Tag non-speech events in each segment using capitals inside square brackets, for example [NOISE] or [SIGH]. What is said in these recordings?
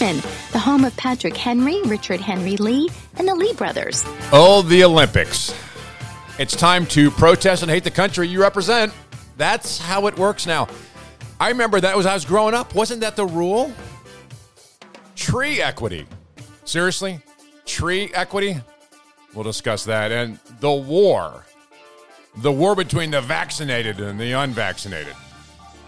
Richmond, the home of Patrick Henry, Richard Henry Lee, and the Lee brothers. Oh, the Olympics. It's time to protest and hate the country you represent. That's how it works now. I remember that was I was growing up. Wasn't that the rule? Tree equity. Seriously? Tree equity? We'll discuss that. And the war. The war between the vaccinated and the unvaccinated.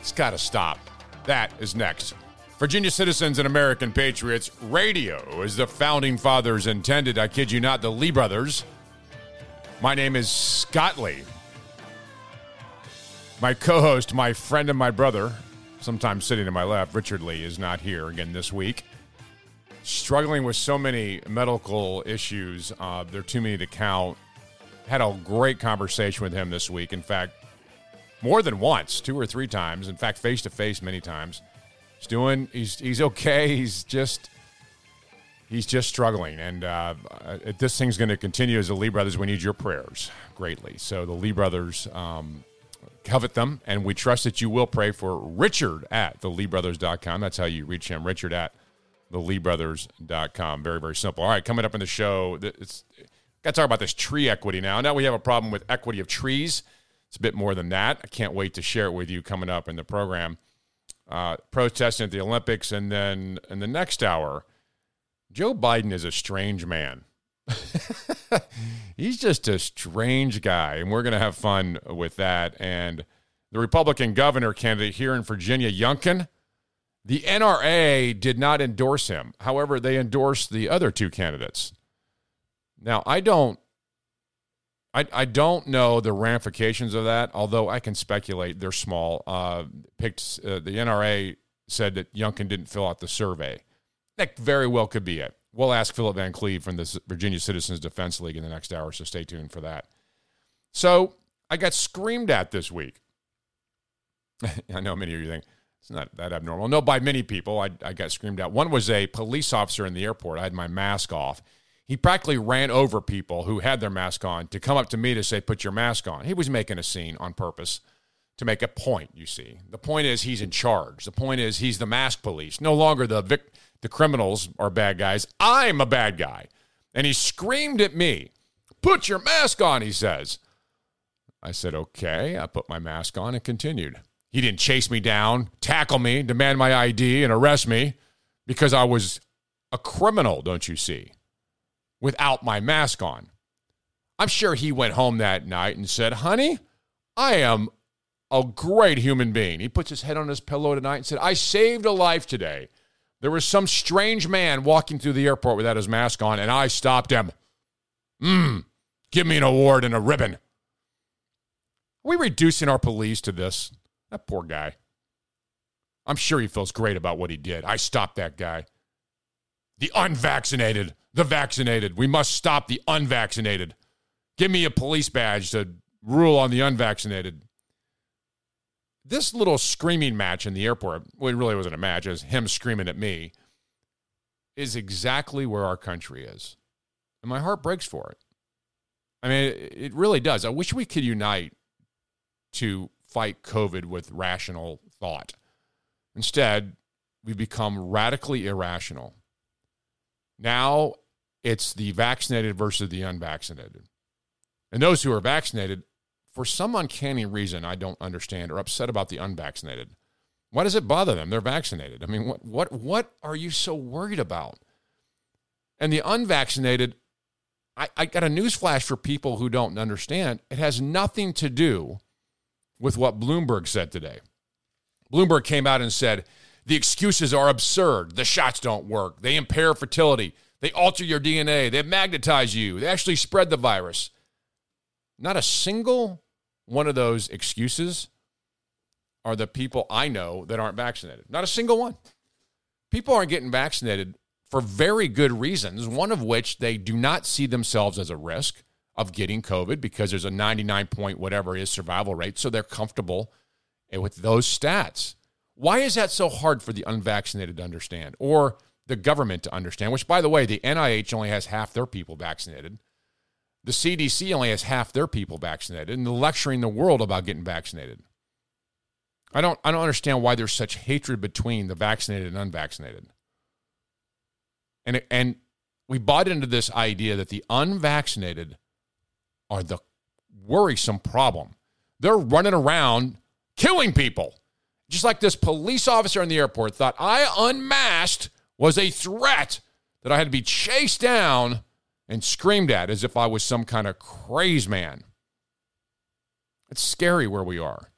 It's got to stop. That is next. Virginia citizens and American patriots, radio is the founding fathers intended. I kid you not, the Lee brothers. My name is Scott Lee. My co host, my friend, and my brother, sometimes sitting to my left, Richard Lee, is not here again this week. Struggling with so many medical issues, uh, there are too many to count. Had a great conversation with him this week. In fact, more than once, two or three times. In fact, face to face many times. He's doing. He's he's okay. He's just he's just struggling, and uh, uh this thing's going to continue as the Lee brothers. We need your prayers greatly. So the Lee brothers. Um, covet them, and we trust that you will pray for Richard at theleebrothers.com. That's how you reach him, Richard at theleebrothers.com. Very, very simple. All right, coming up in the show, it's got to talk about this tree equity now. Now we have a problem with equity of trees. It's a bit more than that. I can't wait to share it with you coming up in the program. Uh, protesting at the Olympics, and then in the next hour, Joe Biden is a strange man. [LAUGHS] He's just a strange guy, and we're going to have fun with that. And the Republican governor candidate here in Virginia, Youngkin, the NRA did not endorse him. However, they endorsed the other two candidates. Now, I don't I, I don't know the ramifications of that, although I can speculate they're small. Uh, picked uh, the NRA said that Youngkin didn't fill out the survey. That very well could be it. We'll ask Philip Van Cleave from the Virginia Citizens Defense League in the next hour, so stay tuned for that. So I got screamed at this week. [LAUGHS] I know many of you think it's not that abnormal. No, by many people, I, I got screamed at. One was a police officer in the airport. I had my mask off. He practically ran over people who had their mask on to come up to me to say, Put your mask on. He was making a scene on purpose to make a point, you see. The point is he's in charge. The point is he's the mask police, no longer the vic- the criminals are bad guys. I'm a bad guy. And he screamed at me, Put your mask on, he says. I said, Okay. I put my mask on and continued. He didn't chase me down, tackle me, demand my ID, and arrest me because I was a criminal, don't you see, without my mask on. I'm sure he went home that night and said, Honey, I am a great human being. He puts his head on his pillow tonight and said, I saved a life today. There was some strange man walking through the airport without his mask on, and I stopped him. Mmm, give me an award and a ribbon. Are we reducing our police to this? That poor guy. I'm sure he feels great about what he did. I stopped that guy. The unvaccinated, the vaccinated. We must stop the unvaccinated. Give me a police badge to rule on the unvaccinated this little screaming match in the airport, well, it really wasn't a match, it was him screaming at me, is exactly where our country is. And my heart breaks for it. I mean, it really does. I wish we could unite to fight COVID with rational thought. Instead, we become radically irrational. Now it's the vaccinated versus the unvaccinated. And those who are vaccinated for some uncanny reason I don't understand, are upset about the unvaccinated. Why does it bother them? They're vaccinated. I mean, what what what are you so worried about? And the unvaccinated, I, I got a newsflash for people who don't understand. It has nothing to do with what Bloomberg said today. Bloomberg came out and said the excuses are absurd. The shots don't work. They impair fertility. They alter your DNA. They magnetize you. They actually spread the virus. Not a single one of those excuses are the people I know that aren't vaccinated. Not a single one. People aren't getting vaccinated for very good reasons, one of which they do not see themselves as a risk of getting COVID because there's a 99 point whatever is survival rate. So they're comfortable with those stats. Why is that so hard for the unvaccinated to understand or the government to understand? Which, by the way, the NIH only has half their people vaccinated. The CDC only has half their people vaccinated, and they're lecturing the world about getting vaccinated. I don't, I don't understand why there's such hatred between the vaccinated and unvaccinated. And, and we bought into this idea that the unvaccinated are the worrisome problem. They're running around killing people. Just like this police officer in the airport thought I unmasked was a threat that I had to be chased down and screamed at as if I was some kind of craze man. It's scary where we are.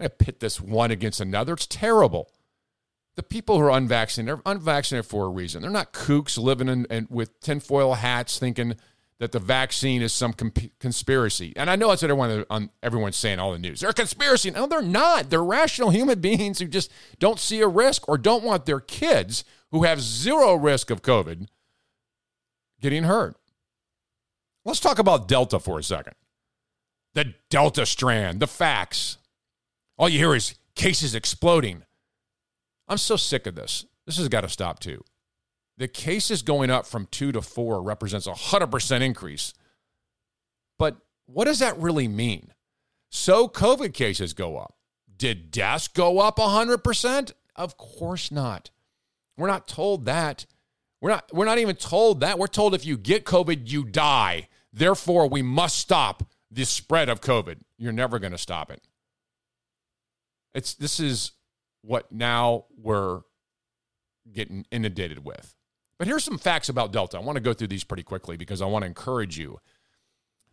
I pit this one against another. It's terrible. The people who are unvaccinated are unvaccinated for a reason. They're not kooks living in, in with tinfoil hats thinking that the vaccine is some conspiracy. And I know that's what everyone, um, everyone's saying all the news. They're a conspiracy. No, they're not. They're rational human [LAUGHS] beings who just don't see a risk or don't want their kids who have zero risk of COVID getting hurt. Let's talk about Delta for a second. The Delta strand, the facts. All you hear is cases exploding. I'm so sick of this. This has got to stop too. The cases going up from two to four represents a 100% increase. But what does that really mean? So COVID cases go up. Did deaths go up 100%? Of course not. We're not told that. We're not we're not even told that. We're told if you get COVID, you die. Therefore, we must stop the spread of COVID. You're never going to stop it. It's this is what now we're getting inundated with. But here's some facts about Delta. I want to go through these pretty quickly because I want to encourage you.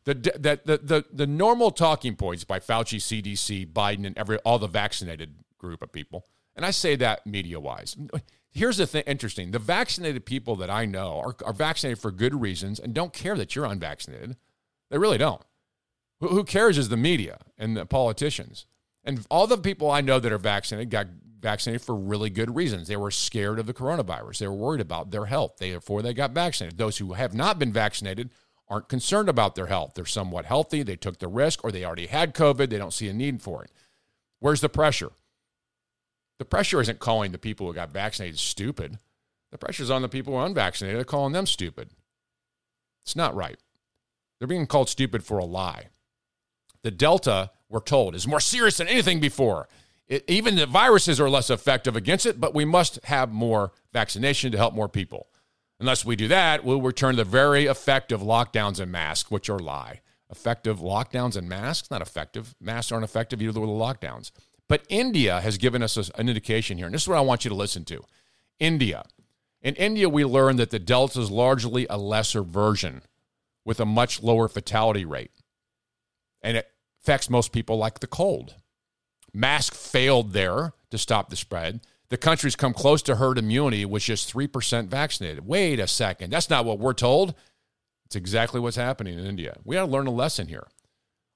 The, the, the, the, the normal talking points by Fauci, CDC, Biden, and every all the vaccinated group of people, and I say that media wise. Here's the thing interesting the vaccinated people that I know are, are vaccinated for good reasons and don't care that you're unvaccinated. They really don't. Who, who cares is the media and the politicians. And all the people I know that are vaccinated got vaccinated for really good reasons. They were scared of the coronavirus. They were worried about their health. Therefore, they got vaccinated. Those who have not been vaccinated aren't concerned about their health. They're somewhat healthy. They took the risk or they already had COVID. They don't see a need for it. Where's the pressure? The pressure isn't calling the people who got vaccinated stupid. The pressure is on the people who are unvaccinated. They're calling them stupid. It's not right. They're being called stupid for a lie. The Delta, we're told, is more serious than anything before. It, even the viruses are less effective against it, but we must have more vaccination to help more people. Unless we do that, we'll return to the very effective lockdowns and masks, which are lie. Effective lockdowns and masks? Not effective. Masks aren't effective either with the lockdowns. But India has given us an indication here, and this is what I want you to listen to. India. In India, we learned that the Delta is largely a lesser version with a much lower fatality rate. And it affects most people like the cold. Mask failed there to stop the spread. The country's come close to herd immunity with just 3% vaccinated. Wait a second. That's not what we're told. It's exactly what's happening in India. We got to learn a lesson here.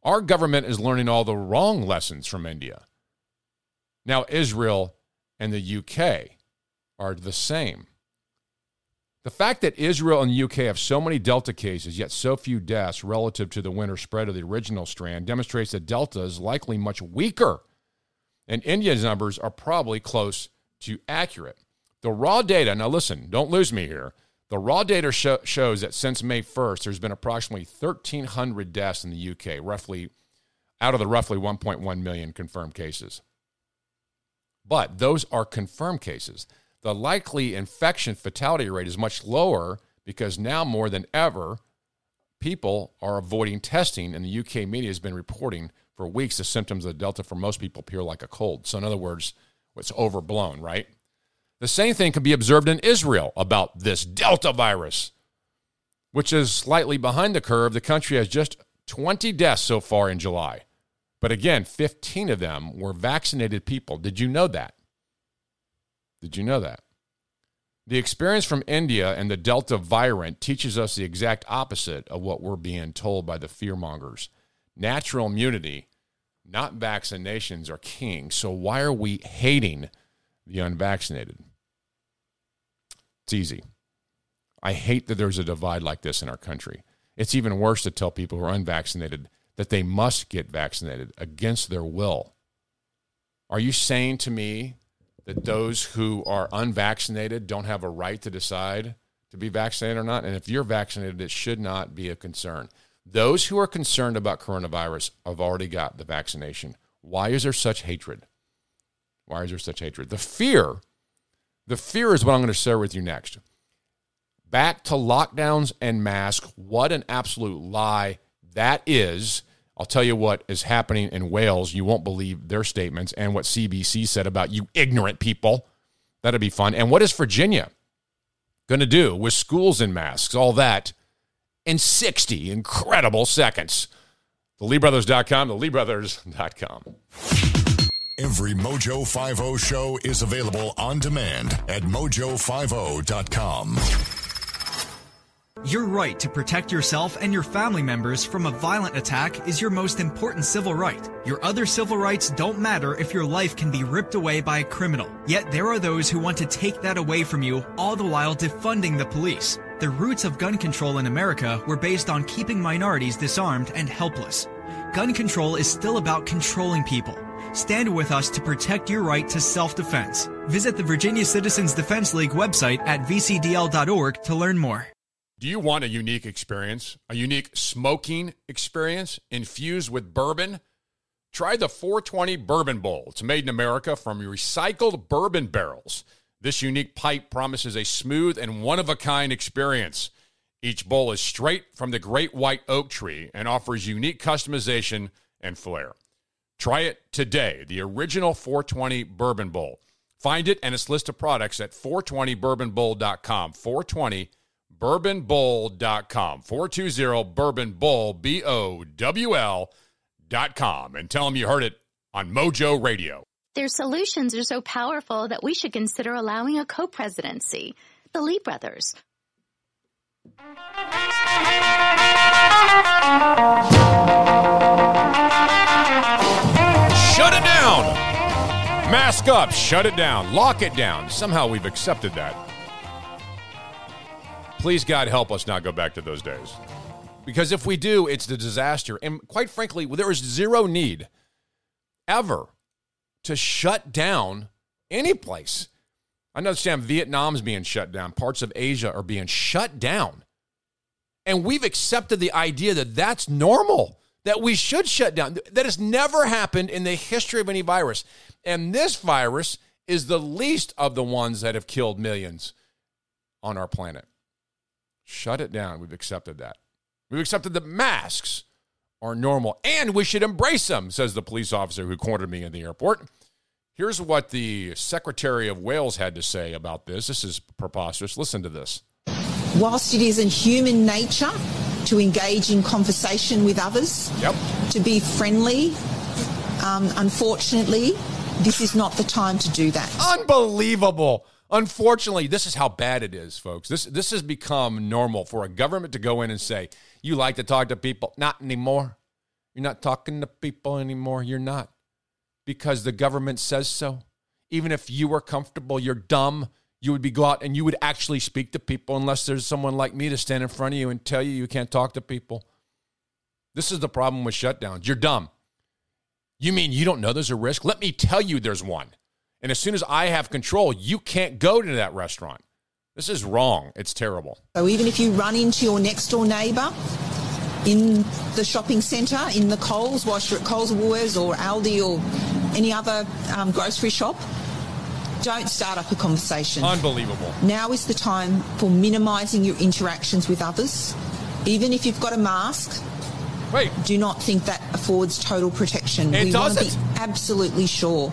Our government is learning all the wrong lessons from India. Now, Israel and the UK are the same. The fact that Israel and the UK have so many Delta cases, yet so few deaths relative to the winter spread of the original strand, demonstrates that Delta is likely much weaker, and India's numbers are probably close to accurate. The raw data, now listen, don't lose me here. The raw data show, shows that since May 1st, there's been approximately 1,300 deaths in the UK, roughly out of the roughly 1.1 million confirmed cases. But those are confirmed cases. The likely infection fatality rate is much lower because now more than ever, people are avoiding testing, and the UK media has been reporting for weeks the symptoms of the Delta for most people appear like a cold. So, in other words, it's overblown, right? The same thing can be observed in Israel about this Delta virus, which is slightly behind the curve. The country has just 20 deaths so far in July. But again, 15 of them were vaccinated people. Did you know that? Did you know that? The experience from India and the Delta variant teaches us the exact opposite of what we're being told by the fearmongers. Natural immunity, not vaccinations, are king. So why are we hating the unvaccinated? It's easy. I hate that there's a divide like this in our country. It's even worse to tell people who are unvaccinated that they must get vaccinated against their will. Are you saying to me that those who are unvaccinated don't have a right to decide to be vaccinated or not? And if you're vaccinated, it should not be a concern. Those who are concerned about coronavirus have already got the vaccination. Why is there such hatred? Why is there such hatred? The fear, the fear is what I'm going to share with you next. back to lockdowns and masks. What an absolute lie that is. I'll tell you what is happening in Wales. You won't believe their statements and what CBC said about you ignorant people. That'd be fun. And what is Virginia going to do with schools and masks? All that in 60 incredible seconds. TheLeeBrothers.com, TheLeeBrothers.com. Every Mojo 50 show is available on demand at mojo50.com. Your right to protect yourself and your family members from a violent attack is your most important civil right. Your other civil rights don't matter if your life can be ripped away by a criminal. Yet there are those who want to take that away from you, all the while defunding the police. The roots of gun control in America were based on keeping minorities disarmed and helpless. Gun control is still about controlling people. Stand with us to protect your right to self-defense. Visit the Virginia Citizens Defense League website at vcdl.org to learn more. Do you want a unique experience? A unique smoking experience infused with bourbon? Try the 420 Bourbon Bowl. It's made in America from recycled bourbon barrels. This unique pipe promises a smooth and one of a kind experience. Each bowl is straight from the great white oak tree and offers unique customization and flair. Try it today, the original 420 Bourbon Bowl. Find it and its list of products at 420bourbonbowl.com. 420bourbonbowl.com. 420 Bourbon Bowl, B O W L.com. And tell them you heard it on Mojo Radio. Their solutions are so powerful that we should consider allowing a co-presidency. The Lee brothers. Shut it down! Mask up, shut it down, lock it down. Somehow we've accepted that. Please, God, help us not go back to those days. Because if we do, it's the disaster. And quite frankly, there is zero need ever to shut down any place. I understand Vietnam's being shut down, parts of Asia are being shut down. And we've accepted the idea that that's normal, that we should shut down. That has never happened in the history of any virus. And this virus is the least of the ones that have killed millions on our planet. Shut it down. We've accepted that. We've accepted that masks are normal and we should embrace them, says the police officer who cornered me in the airport. Here's what the Secretary of Wales had to say about this. This is preposterous. Listen to this. Whilst it is in human nature to engage in conversation with others, Yep. to be friendly, um, unfortunately, this is not the time to do that. Unbelievable. Unfortunately, this is how bad it is, folks. This this has become normal for a government to go in and say, "You like to talk to people, not anymore. You're not talking to people anymore. You're not because the government says so. Even if you were comfortable, you're dumb. You would be go out and you would actually speak to people unless there's someone like me to stand in front of you and tell you you can't talk to people. This is the problem with shutdowns. You're dumb. You mean you don't know there's a risk? Let me tell you there's one. And as soon as I have control, you can't go to that restaurant. This is wrong. It's terrible. So even if you run into your next door neighbour in the shopping centre, in the Coles, whilst you're at Coles or Woolworths or Aldi or any other um, grocery shop, don't start up a conversation. Unbelievable. Now is the time for minimising your interactions with others. Even if you've got a mask, Wait, do not think that affords total protection. It we want to be absolutely sure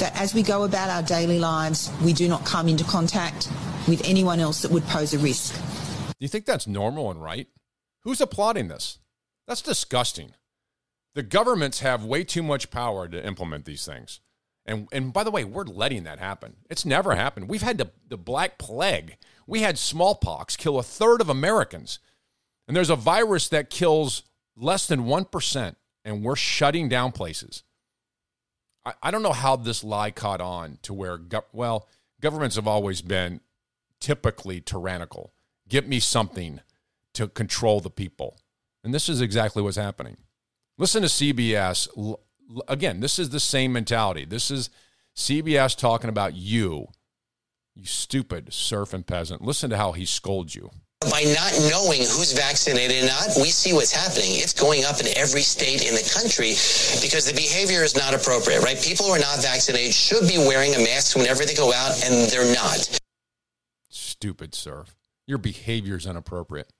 that as we go about our daily lives, we do not come into contact with anyone else that would pose a risk. do you think that's normal and right? Who's applauding this? That's disgusting. The governments have way too much power to implement these things. And, and by the way, we're letting that happen. It's never happened. We've had the, the Black Plague. We had smallpox kill a third of Americans. And there's a virus that kills less than 1%, and we're shutting down places. I, I don't know how this lie caught on to where, gov- well, governments have always been typically tyrannical. Give me something to control the people. And this is exactly what's happening. Listen to CBS. Again, this is the same mentality. This is CBS talking about you, you stupid serf and peasant. Listen to how he scolds you. By not knowing who's vaccinated or not, we see what's happening. It's going up in every state in the country because the behavior is not appropriate, right? People who are not vaccinated should be wearing a mask whenever they go out, and they're not. Stupid serf. Your behavior is inappropriate.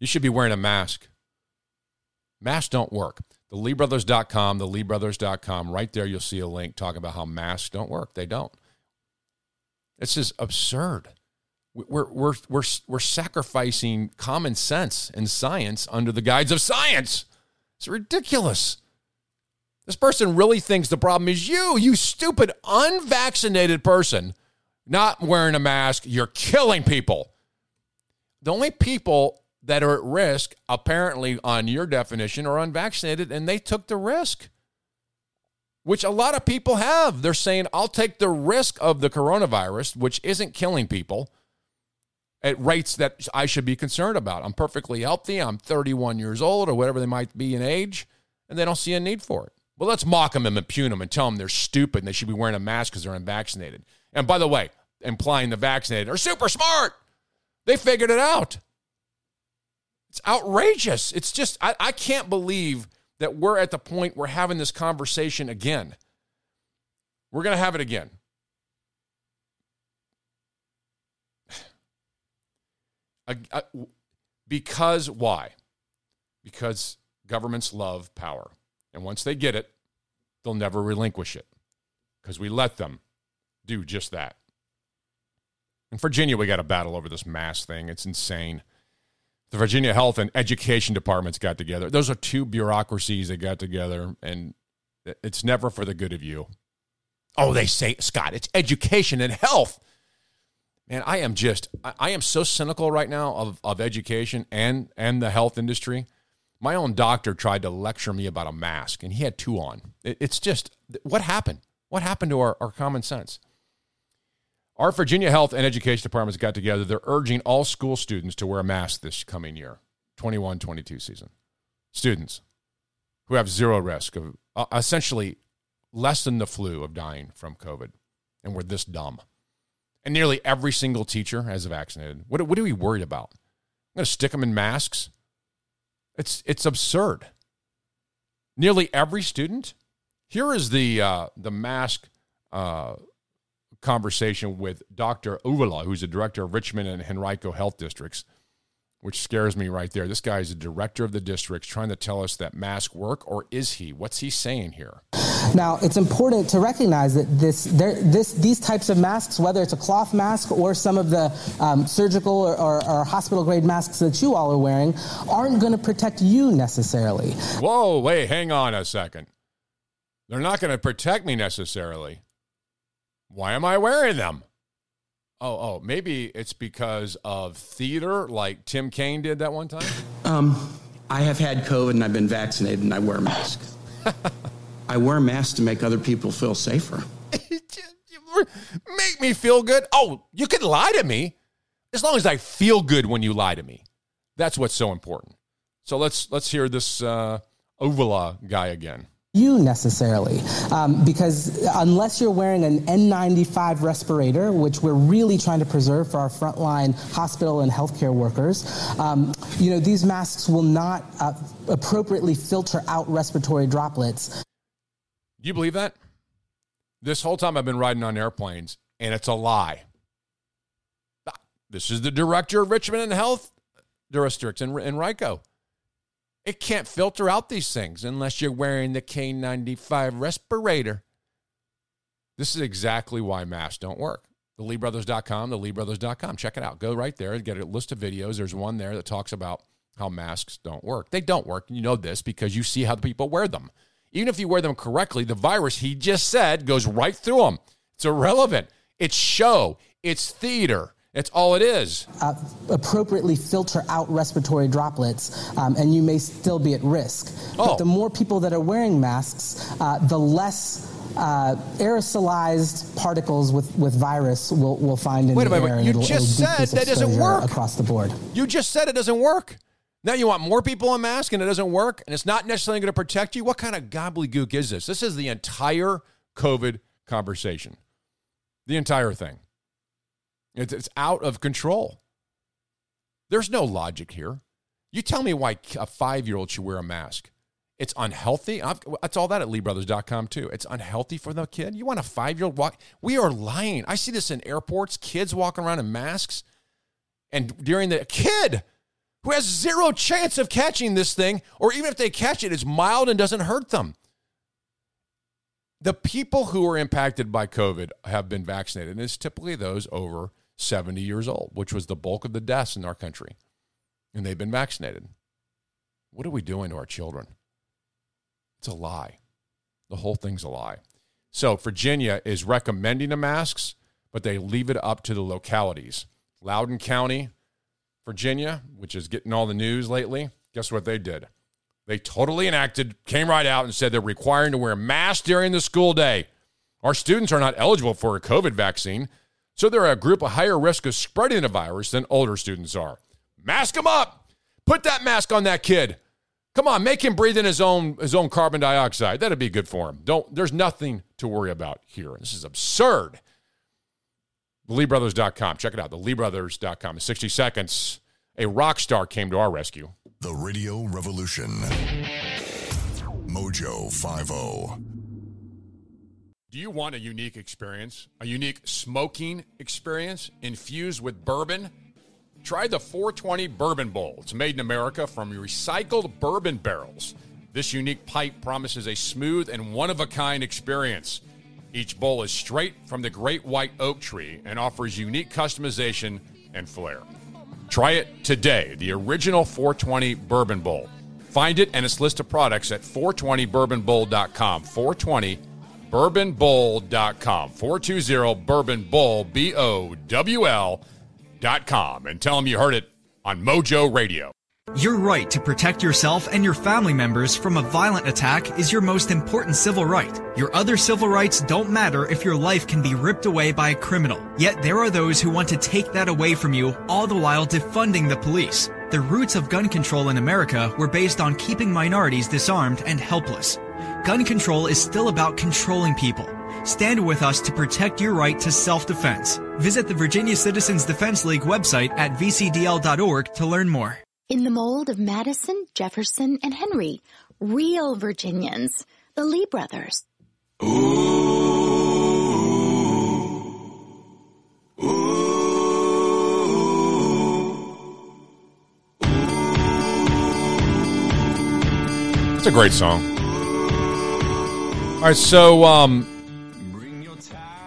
You should be wearing a mask. Masks don't work. The LeeBrothers.com, the LeeBrothers.com, right there you'll see a link talking about how masks don't work. They don't. It's just absurd. We're, we're, we're, we're sacrificing common sense and science under the guise of science. It's ridiculous. This person really thinks the problem is you, you stupid, unvaccinated person not wearing a mask. You're killing people. The only people that are at risk, apparently, on your definition, are unvaccinated, and they took the risk, which a lot of people have. They're saying, I'll take the risk of the coronavirus, which isn't killing people at rates that I should be concerned about. I'm perfectly healthy. I'm 31 years old or whatever they might be in age, and they don't see a need for it. Well, let's mock them and impugn them and tell them they're stupid and they should be wearing a mask because they're unvaccinated. And by the way, implying the vaccinated are super smart. They figured it out. It's outrageous. It's just, I, I can't believe that we're at the point we're having this conversation again. We're going to have it again. Because why? Because governments love power. And once they get it, they'll never relinquish it because we let them do just that. In Virginia, we got a battle over this mask thing. It's insane. The Virginia Health and Education Departments got together. Those are two bureaucracies that got together, and it's never for the good of you. Oh, they say, Scott, it's education and health. Man, I am just, I am so cynical right now of, of education and, and the health industry. My own doctor tried to lecture me about a mask, and he had two on. It, it's just, what happened? What happened to our, our common sense? Our Virginia Health and Education Departments got together. They're urging all school students to wear a mask this coming year, 21 22 season. Students who have zero risk of uh, essentially less than the flu of dying from COVID. And we're this dumb. And nearly every single teacher has vaccinated. What, what are we worried about? I'm going to stick them in masks? It's, it's absurd. Nearly every student. Here is the, uh, the mask uh, conversation with Dr. Avula, who's the director of Richmond and Henrico Health Districts, which scares me right there. This guy is the director of the district trying to tell us that masks work, or is he? What's he saying here? Now, it's important to recognize that this, there, this, these types of masks, whether it's a cloth mask or some of the um, surgical or, or, or hospital grade masks that you all are wearing, aren't going to protect you necessarily. Whoa, wait, hang on a second. They're not going to protect me necessarily. Why am I wearing them? Oh, oh, maybe it's because of theater, like Tim Kaine did that one time. Um, I have had COVID and I've been vaccinated, and I wear a mask. [LAUGHS] I wear a mask to make other people feel safer. [LAUGHS] make me feel good. Oh, you can lie to me as long as I feel good when you lie to me. That's what's so important. So let's let's hear this uh, Avula guy again you necessarily um, because unless you're wearing an N95 respirator, which we're really trying to preserve for our frontline hospital and healthcare workers, um, you know these masks will not uh, appropriately filter out respiratory droplets. Do you believe that? This whole time I've been riding on airplanes, and it's a lie. This is the director of Richmond and Health Districts in, in Rico. It can't filter out these things unless you're wearing the K95 respirator. This is exactly why masks don't work. The LeeBrothers.com, the LeeBrothers.com. Check it out. Go right there and get a list of videos. There's one there that talks about how masks don't work. They don't work. You know this because you see how the people wear them. Even if you wear them correctly, the virus he just said goes right through them. It's irrelevant. It's show, it's theater. It's all it is. Uh, appropriately filter out respiratory droplets, um, and you may still be at risk. Oh. But the more people that are wearing masks, uh, the less uh, aerosolized particles with, with virus will will find in Wait the a minute, air. You just said that doesn't work across the board. You just said it doesn't work. Now you want more people in masks and it doesn't work, and it's not necessarily going to protect you. What kind of gobbledygook is this? This is the entire COVID conversation, the entire thing. It's, it's out of control. There's no logic here. You tell me why a five year old should wear a mask. It's unhealthy. I've, that's all that at LeeBrothers.com too. It's unhealthy for the kid. You want a five year old walk? We are lying. I see this in airports. Kids walking around in masks. And during the kid who has zero chance of catching this thing, or even if they catch it, it's mild and doesn't hurt them. The people who are impacted by COVID have been vaccinated, and it's typically those over 70 years old, which was the bulk of the deaths in our country. And they've been vaccinated. What are we doing to our children? It's a lie. The whole thing's a lie. So, Virginia is recommending the masks, but they leave it up to the localities. Loudoun County, Virginia, which is getting all the news lately, guess what they did? They totally enacted, came right out and said they're requiring to wear masks during the school day. Our students are not eligible for a COVID vaccine, so they're a group of higher risk of spreading the virus than older students are. Mask them up. Put that mask on that kid. Come on, make him breathe in his own his own carbon dioxide. That'd be good for him. Don't there's nothing to worry about here. This is absurd. LeeBrothers.com. Check it out. The LeeBrothers.com. In 60 seconds, a rock star came to our rescue. The Radio Revolution. Mojo 50. Do you want a unique experience? A unique smoking experience infused with bourbon? Try the 420 Bourbon Bowl. It's made in America from recycled bourbon barrels. This unique pipe promises a smooth and one of a kind experience. Each bowl is straight from the great white oak tree and offers unique customization and flair. Try it today, the original 420 Bourbon Bowl. Find it and its list of products at 420bourbonbowl.com. 420 bourbonbowl.com. 420 Bourbon Bowl, B O W L.com. And tell them you heard it on Mojo Radio. Your right to protect yourself and your family members from a violent attack is your most important civil right. Your other civil rights don't matter if your life can be ripped away by a criminal. Yet there are those who want to take that away from you, all the while defunding the police. The roots of gun control in America were based on keeping minorities disarmed and helpless. Gun control is still about controlling people. Stand with us to protect your right to self-defense. Visit the Virginia Citizens Defense League website at vcdl.org to learn more. In the mold of Madison, Jefferson, and Henry, real Virginians, the Lee brothers. It's a great song. All right, so um,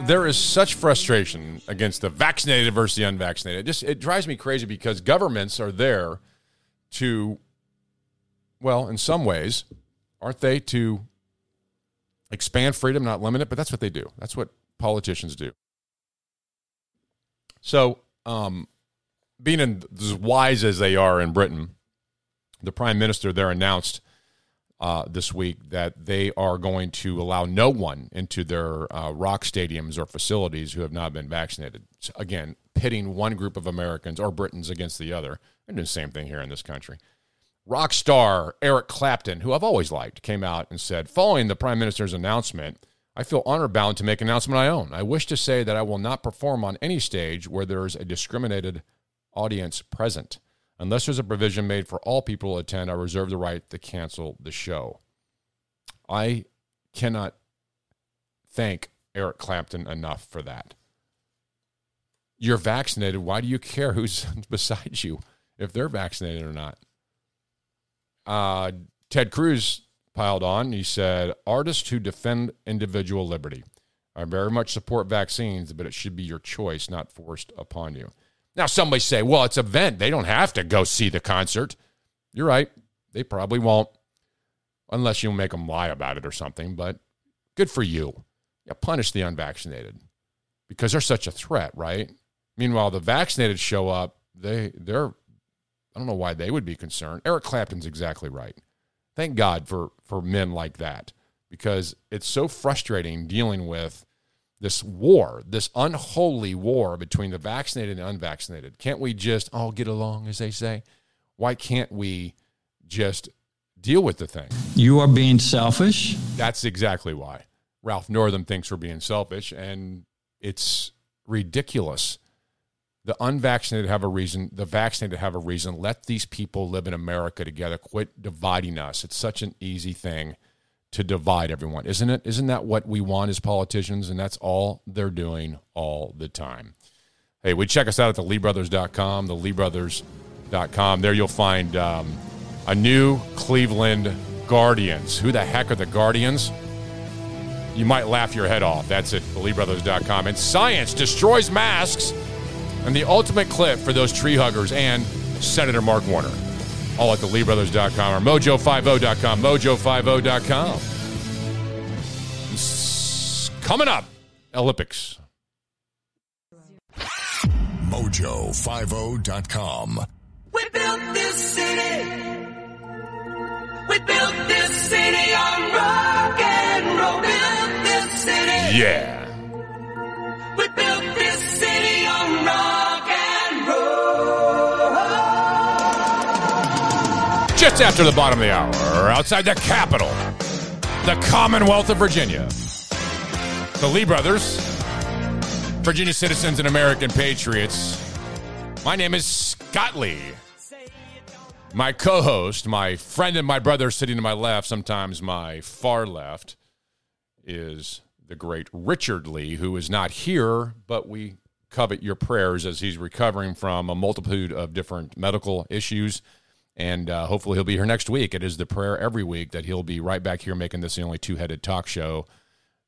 there is such frustration against the vaccinated versus the unvaccinated. It just it drives me crazy because governments are there to, well, in some ways, aren't they to expand freedom, not limit it? But that's what they do. That's what politicians do. So, um, being in, as wise as they are in Britain, the prime minister there announced uh, this week that they are going to allow no one into their uh, rock stadiums or facilities who have not been vaccinated. So again, pitting one group of Americans or Britons against the other. They're doing the same thing here in this country. Rock star Eric Clapton, who I've always liked, came out and said, following the prime minister's announcement, I feel honor bound to make an announcement my own. I wish to say that I will not perform on any stage where there is a discriminated audience present. Unless there's a provision made for all people to attend, I reserve the right to cancel the show. I cannot thank Eric Clapton enough for that. You're vaccinated. Why do you care who's [LAUGHS] beside you if they're vaccinated or not? Uh, Ted Cruz piled on. He said, Artists who defend individual liberty. I very much support vaccines, but it should be your choice, not forced upon you. Now, somebody say, well, it's a event. They don't have to go see the concert. You're right. They probably won't, unless you make them lie about it or something. But good for you. Yeah, punish the unvaccinated because they're such a threat, right? Meanwhile, the vaccinated show up. They they're I don't know why they would be concerned. Eric Clapton's exactly right. Thank God for for men like that because it's so frustrating dealing with this war, this unholy war between the vaccinated and unvaccinated. Can't we just all get along, as they say? Why can't we just deal with the thing? You are being selfish. That's exactly why. Ralph Northam thinks we're being selfish, and it's ridiculous. The unvaccinated have a reason, the vaccinated have a reason. Let these people live in America together. Quit dividing us. It's such an easy thing to divide everyone, isn't it? Isn't that what we want as politicians? And that's all they're doing all the time. hey, we check us out at the LeeBrothers.com, the LeeBrothers.com. There you'll find um, a new Cleveland Guardians. Who the heck are the Guardians? You might laugh your head off. That's at TheLeeBrothers.com. And science destroys masks and the ultimate clip for those tree huggers and Senator Mark Warner. All at TheLeeBrothers.com or Mojo50.com. Mojo50.com. S- Coming up, Olympics. Mojo50.com. We built this city. We built this city on rock and roll. Built this city. Yeah. We built this city on rock and roll. Just after the bottom of the hour, outside the capital, the Commonwealth of Virginia. The Lee brothers, Virginia citizens and American patriots. My name is Scott Lee. My co host, my friend and my brother sitting to my left, sometimes my far left, is the great Richard Lee, who is not here, but we covet your prayers as he's recovering from a multitude of different medical issues. And uh, hopefully he'll be here next week. It is the prayer every week that he'll be right back here making this the only two headed talk show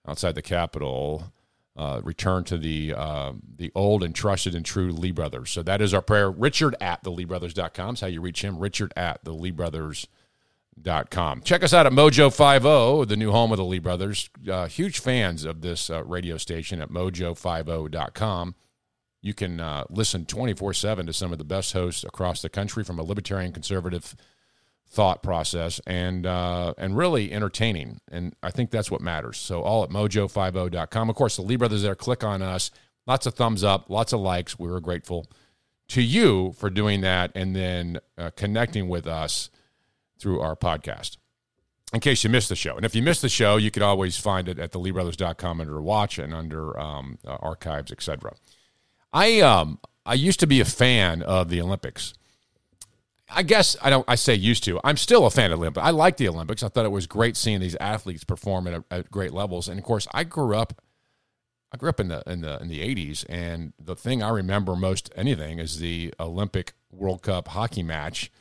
outside the Capitol. Uh, return to the uh, the old and trusted and true Lee Brothers. So that is our prayer. Richard at the Lee LeeBrothers.com is how you reach him. Richard at the Lee LeeBrothers.com. Check us out at Mojo50, the new home of the Lee Brothers. Uh, huge fans of this uh, radio station at Mojo50.com. You can uh, listen 24 7 to some of the best hosts across the country from a libertarian conservative thought process and uh, and really entertaining. And I think that's what matters. So all at mojo50.com. Of course, the Lee Brothers there. Click on us. Lots of thumbs up, lots of likes. We were grateful to you for doing that and then uh, connecting with us through our podcast. In case you missed the show. And if you missed the show, you could always find it at the LeeBrothers.com under watch and under um, uh, archives, etc. I um I used to be a fan of the Olympics. I guess I don't. I say used to. I'm still a fan of Olympics. I like the Olympics. I thought it was great seeing these athletes perform at, at great levels. And of course, I grew up. I grew up in the in the in the 80s, and the thing I remember most anything is the Olympic World Cup hockey match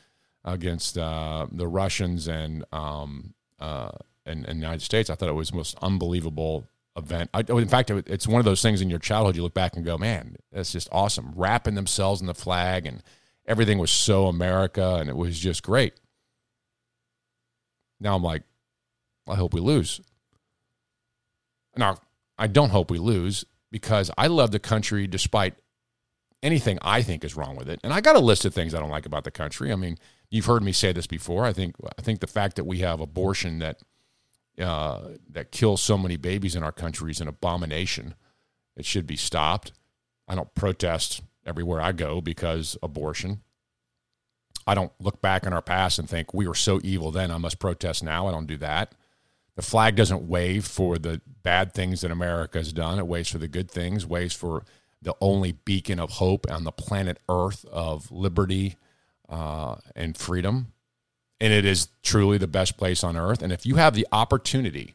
against uh, the Russians and um uh and, and the United States. I thought it was the most unbelievable event. I, oh, in fact, it's one of those things in your childhood you look back and go, "Man, that's just awesome!" Wrapping themselves in the flag and everything was so America and it was just great. Now I'm like, I hope we lose. Now, I don't hope we lose because I love the country despite anything I think is wrong with it. And I got a list of things I don't like about the country. I mean, you've heard me say this before. I think I think the fact that we have abortion that uh, that kills so many babies in our country is an abomination. It should be stopped. I don't protest everywhere I go because abortion. I don't look back in our past and think we were so evil then, I must protest now. I don't do that. The flag doesn't wave for the bad things that America has done, it waves for the good things, waves for the only beacon of hope on the planet Earth of liberty uh, and freedom. And it is truly the best place on earth. And if you have the opportunity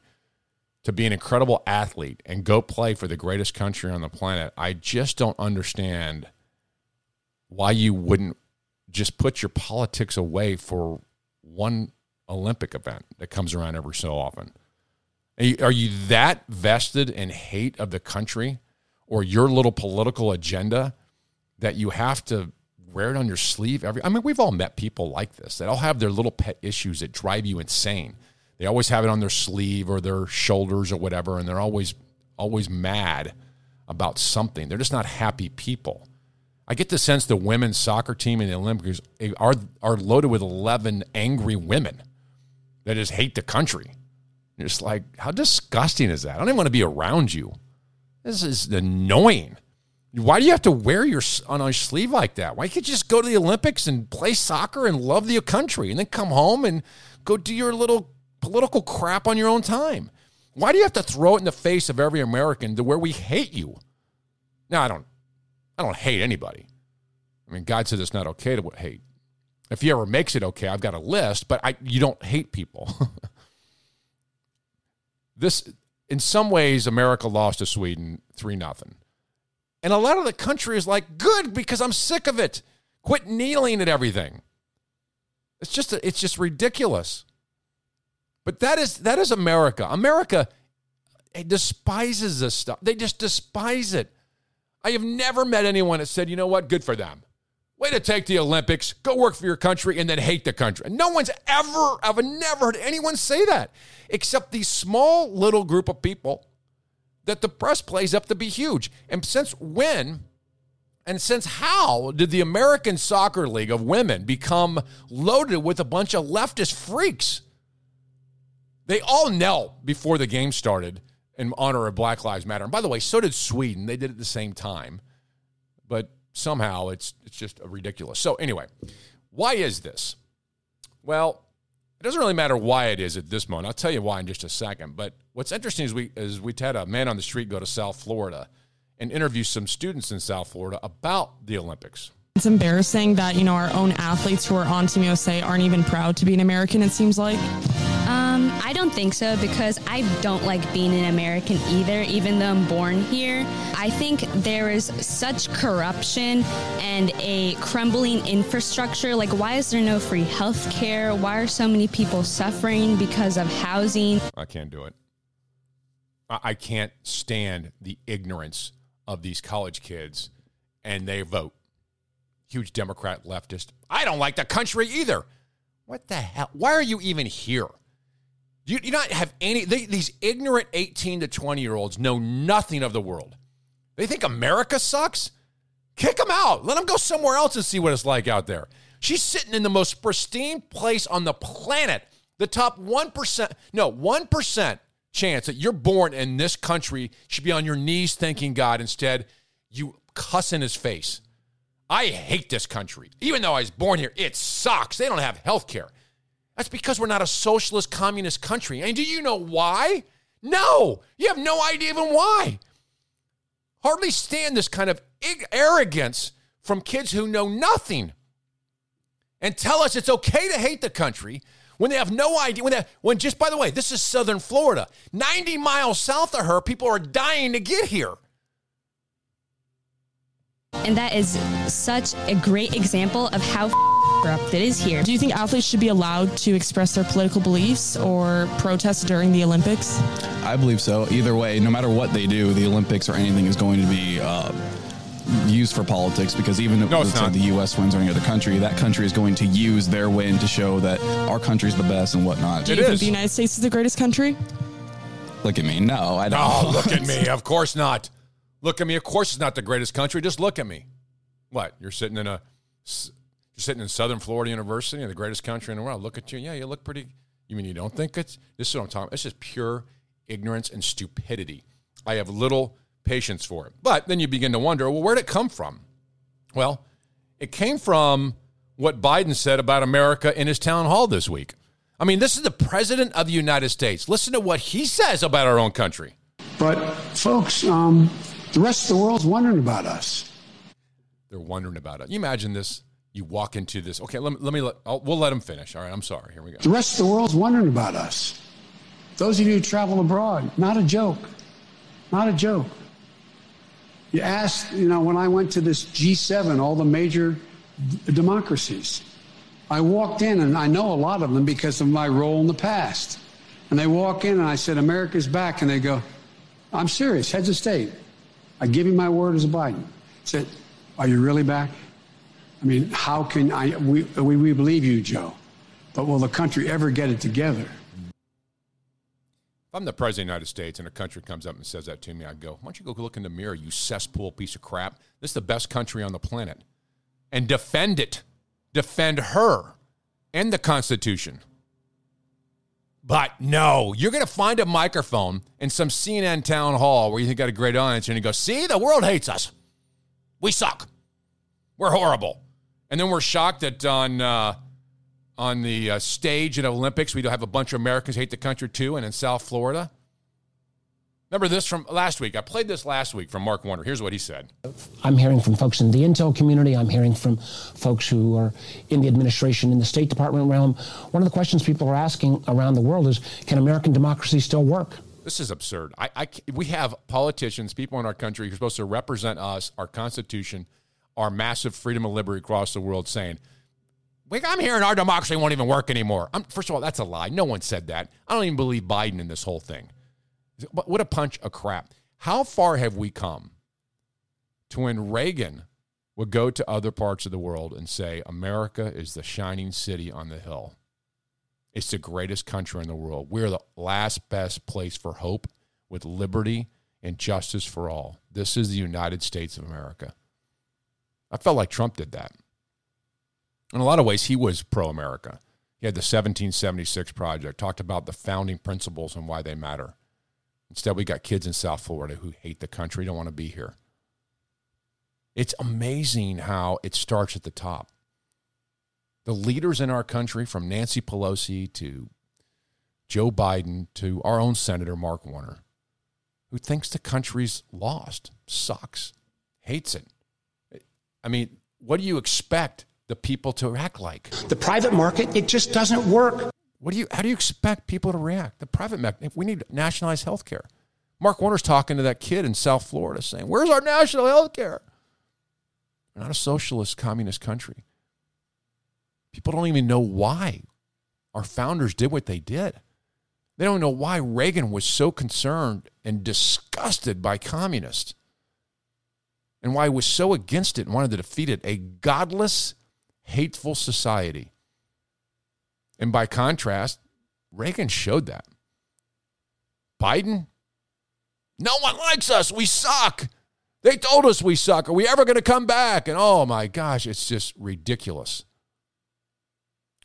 to be an incredible athlete and go play for the greatest country on the planet, I just don't understand why you wouldn't just put your politics away for one Olympic event that comes around every so often. Are you, that vested in hate of the country or your little political agenda that you have to wear it on your sleeve every I mean we've all met people like this that all have their little pet issues that drive you insane. They always have it on their sleeve or their shoulders or whatever and they're always always mad about something. They're just not happy people. I get the sense the women's soccer team in the Olympics are are loaded with 11 angry women that just hate the country. You're like, how disgusting is that? I don't even want to be around you. This is annoying. Why do you have to wear your on your sleeve like that? Why can't you just go to the Olympics and play soccer and love the country and then come home and go do your little political crap on your own time? Why do you have to throw it in the face of every American to where we hate you? Now I don't I don't hate anybody. I mean, God says it's not okay to hate. If he ever makes it okay, I've got a list, but I you don't hate people. [LAUGHS] this in some ways America lost to Sweden 3 nothing And a lot of the country is like, good, because I'm sick of it. Quit kneeling at everything. It's just it's just ridiculous. But that is that is America. America despises this stuff. They just despise it. I have never met anyone that said, you know what, good for them. Way to take the Olympics, go work for your country, and then hate the country. No one's ever, I've never heard anyone say that, except these small little group of people that the press plays up to be huge. And since when and since how did the American Soccer League of Women become loaded with a bunch of leftist freaks? They all knelt before the game started in honor of Black Lives Matter. And by the way, so did Sweden. They did it at the same time. But somehow it's it's just ridiculous. So anyway, why is this? Well, it doesn't really matter why it is at this moment. I'll tell you why in just a second. But what's interesting is we is we had a man on the street go to South Florida and interview some students in South Florida about the Olympics. It's embarrassing that, you know, our own athletes who are on Team USA aren't even proud to be an American, it seems like. Um, I don't think so because I don't like being an American either, even though I'm born here. I think there is such corruption and a crumbling infrastructure. Like, why is there no free health care? Why are so many people suffering because of housing? I can't do it. I can't stand the ignorance of these college kids and they vote. Huge Democrat leftist. I don't like the country either. What the hell? Why are you even here? You, you not have any, they, these ignorant 18 to 20 year olds know nothing of the world. They think America sucks? Kick them out. Let them go somewhere else and see what it's like out there. She's sitting in the most pristine place on the planet. The top 1%, no, 1% chance that you're born in this country should be on your knees thanking God. Instead, you cuss in his face. I hate this country. Even though I was born here, it sucks. They don't have health care. That's because we're not a socialist communist country. And do you know why? No, you have no idea even why. Hardly stand this kind of arrogance from kids who know nothing and tell us it's okay to hate the country when they have no idea. When, they, when just by the way, this is Southern Florida. 90 miles south of her, people are dying to get here. And that is such a great example of how corrupt it is here. Do you think athletes should be allowed to express their political beliefs or protest during the Olympics? I believe so. Either way, no matter what they do, the Olympics or anything is going to be uh, used for politics because even if No, it's not. the U.S. wins or any other country, that country is going to use their win to show that our country's the best and whatnot. Do you think the United States is the greatest country? Look at me. No, I don't. Oh, look at [LAUGHS] me. Of course not. Look at me. Of course, it's not the greatest country. Just look at me. What? You're sitting in a, you're sitting in Southern Florida University, the greatest country in the world. Look at you. Yeah, you look pretty. You mean you don't think it's? This is what I'm talking. about. It's just pure ignorance and stupidity. I have little patience for it. But then you begin to wonder, well, where'd it come from? Well, it came from what Biden said about America in his town hall this week. I mean, this is the president of the United States. Listen to what he says about our own country. But, folks, um, the rest of the world's wondering about us. They're wondering about it. You imagine this? You walk into this. Okay, let me let me let. I'll, we'll let him finish. All right, I'm sorry. Here we go. The rest of the world's wondering about us. Those of you who travel abroad, not a joke. Not a joke. You asked, you know, when I went to this G7, all the major d- democracies, I walked in and I know a lot of them because of my role in the past. And they walk in and I said, America's back. And they go, I'm serious, heads of state. I give you my word as a Biden. I said, Are you really back? I mean, how can I? We, we, we believe you, Joe. But will the country ever get it together? If I'm the president of the United States and a country comes up and says that to me, I'd go, Why don't you go look in the mirror, you cesspool piece of crap? This is the best country on the planet, and defend it, defend her and the Constitution. But no, you're going to find a microphone in some CNN town hall where you think got a great audience, and you go, "See, the world hates us. We suck. We're horrible." And then we're shocked that on uh, on the uh, stage at Olympics, we do have a bunch of Americans hate the country too, and in South Florida. Remember this from last week? I played this last week from Mark Warner. Here's what he said. I'm hearing from folks in the intel community. I'm hearing from folks who are in the administration, in the State Department realm. One of the questions people are asking around the world is can American democracy still work? This is absurd. I, I we have politicians, people in our country who are supposed to represent us, our Constitution, our massive freedom and liberty across the world, saying, "We- "I'm hearing our democracy won't even work anymore." I'm, first of all, that's a lie. No one said that. I don't even believe Biden in this whole thing. What what a punch of crap. How far have we come to when Reagan would go to other parts of the world and say, America is the shining city on the hill. It's the greatest country in the world. We're the last best place for hope with liberty and justice for all. This is the United States of America. I felt like Trump did that. In a lot of ways, he was pro America. He had the 1776 Project, talked about the founding principles and why they matter. Instead, we got kids in South Florida who hate the country, don't want to be here. It's amazing how it starts at the top. The leaders in our country, from Nancy Pelosi to Joe Biden to our own Senator Mark Warner, who thinks the country's lost, sucks, hates it. I mean, what do you expect the people to act like? The private market, it just doesn't work. What do you? How do you expect people to react? The private market. We need nationalized health care. Mark Warner's talking to that kid in South Florida, saying, "Where's our national health care?" We're not a socialist, communist country. People don't even know why our founders did what they did. They don't know why Reagan was so concerned and disgusted by communists and why he was so against it and wanted to defeat it. A godless, hateful society. And by contrast, Reagan showed that. Biden, no one likes us. We suck. They told us we suck. Are we ever going to come back? And oh my gosh, it's just ridiculous.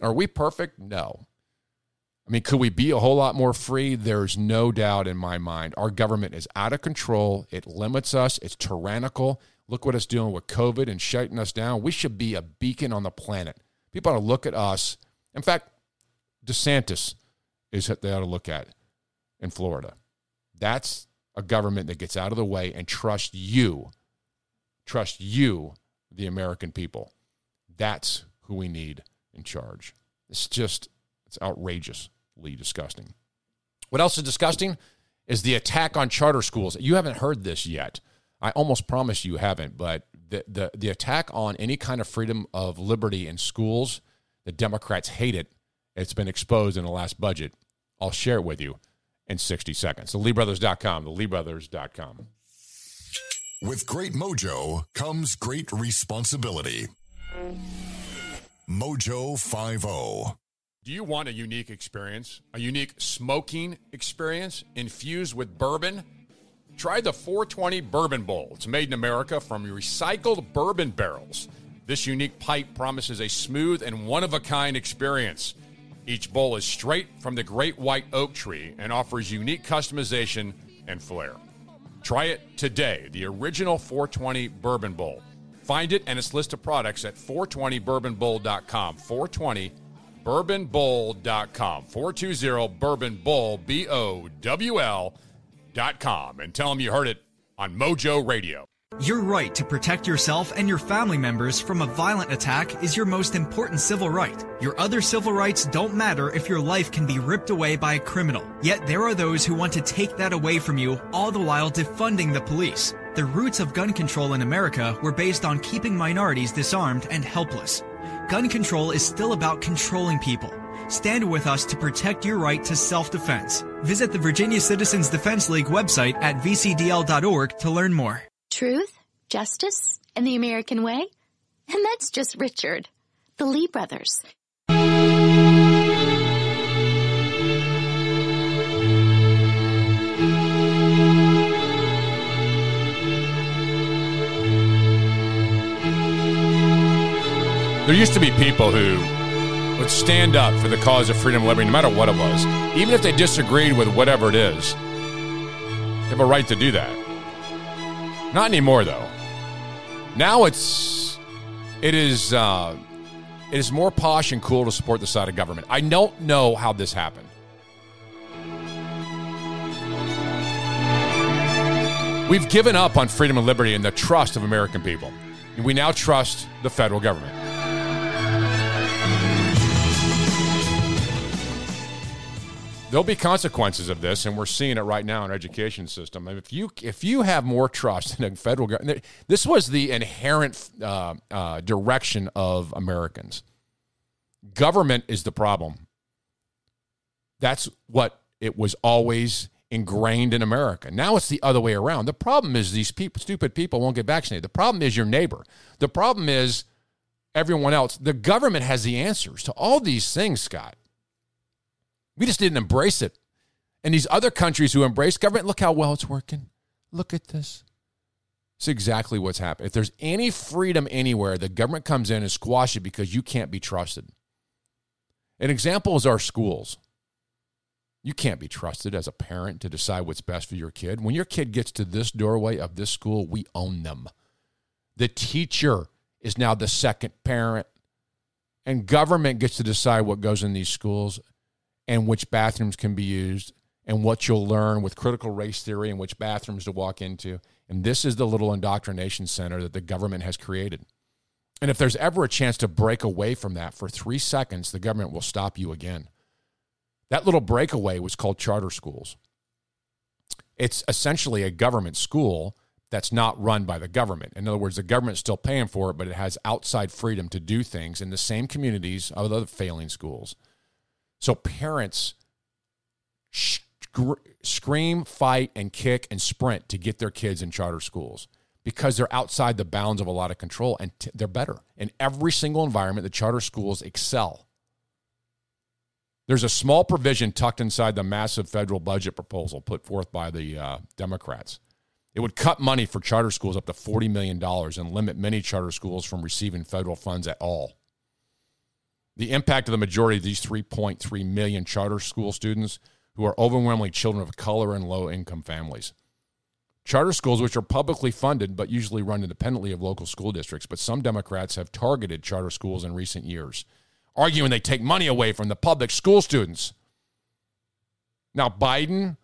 Are we perfect? No. I mean, could we be a whole lot more free? There's no doubt in my mind. Our government is out of control. It limits us, it's tyrannical. Look what it's doing with COVID and shutting us down. We should be a beacon on the planet. People ought to look at us. In fact, DeSantis is what they ought to look at in Florida. That's a government that gets out of the way and trusts you, trust you, the American people. That's who we need in charge. It's just, it's outrageously disgusting. What else is disgusting is the attack on charter schools. You haven't heard this yet. I almost promise you haven't, but the, the, the attack on any kind of freedom of liberty in schools, the Democrats hate it. It's been exposed in the last budget. I'll share it with you in 60 seconds. TheLeeBrothers.com, TheLeeBrothers.com. With great mojo comes great responsibility. Mojo oh. 50. Do you want a unique experience? A unique smoking experience infused with bourbon? Try the 420 Bourbon Bowl. It's made in America from recycled bourbon barrels. This unique pipe promises a smooth and one of a kind experience. Each bowl is straight from the great white oak tree and offers unique customization and flair. Try it today, the original 420 Bourbon Bowl. Find it and its list of products at 420bourbonbowl.com. 420 bourbonbowl.com. 420 Bourbon Bowl, B O W L dot com. And tell them you heard it on Mojo Radio. Your right to protect yourself and your family members from a violent attack is your most important civil right. Your other civil rights don't matter if your life can be ripped away by a criminal. Yet there are those who want to take that away from you, all the while defunding the police. The roots of gun control in America were based on keeping minorities disarmed and helpless. Gun control is still about controlling people. Stand with us to protect your right to self-defense. Visit the Virginia Citizens Defense League website at vcdl.org to learn more. Truth, justice, and the American way? And that's just Richard. The Lee brothers. There used to be people who would stand up for the cause of freedom and liberty, no matter what it was, even if they disagreed with whatever it is. They have a right to do that. Not anymore, though. Now it's it is uh, it is more posh and cool to support the side of government. I don't know how this happened. We've given up on freedom and liberty and the trust of American people. We now trust the federal government. There'll be consequences of this, and we're seeing it right now in our education system. If you if you have more trust in a federal government, this was the inherent uh, uh, direction of Americans. Government is the problem. That's what it was always ingrained in America. Now it's the other way around. The problem is these people, stupid people, won't get vaccinated. The problem is your neighbor. The problem is everyone else. The government has the answers to all these things, Scott. We just didn't embrace it. And these other countries who embrace government, look how well it's working. Look at this. It's exactly what's happened. If there's any freedom anywhere, the government comes in and squash it because you can't be trusted. An example is our schools. You can't be trusted as a parent to decide what's best for your kid. When your kid gets to this doorway of this school, we own them. The teacher is now the second parent, and government gets to decide what goes in these schools and which bathrooms can be used and what you'll learn with critical race theory and which bathrooms to walk into. And this is the little indoctrination center that the government has created. And if there's ever a chance to break away from that for three seconds, the government will stop you again. That little breakaway was called charter schools. It's essentially a government school that's not run by the government. In other words, the government's still paying for it, but it has outside freedom to do things in the same communities of other failing schools. So parents scream, fight, and kick and sprint to get their kids in charter schools because they're outside the bounds of a lot of control and t- they're better. In every single environment, the charter schools excel. There's a small provision tucked inside the massive federal budget proposal put forth by the uh, Democrats. It would cut money for charter schools up to $40 million and limit many charter schools from receiving federal funds at all. The impact of the majority of these 3.3 million charter school students who are overwhelmingly children of color and low income families. Charter schools, which are publicly funded but usually run independently of local school districts, but some Democrats have targeted charter schools in recent years, arguing they take money away from the public school students. Now, Biden,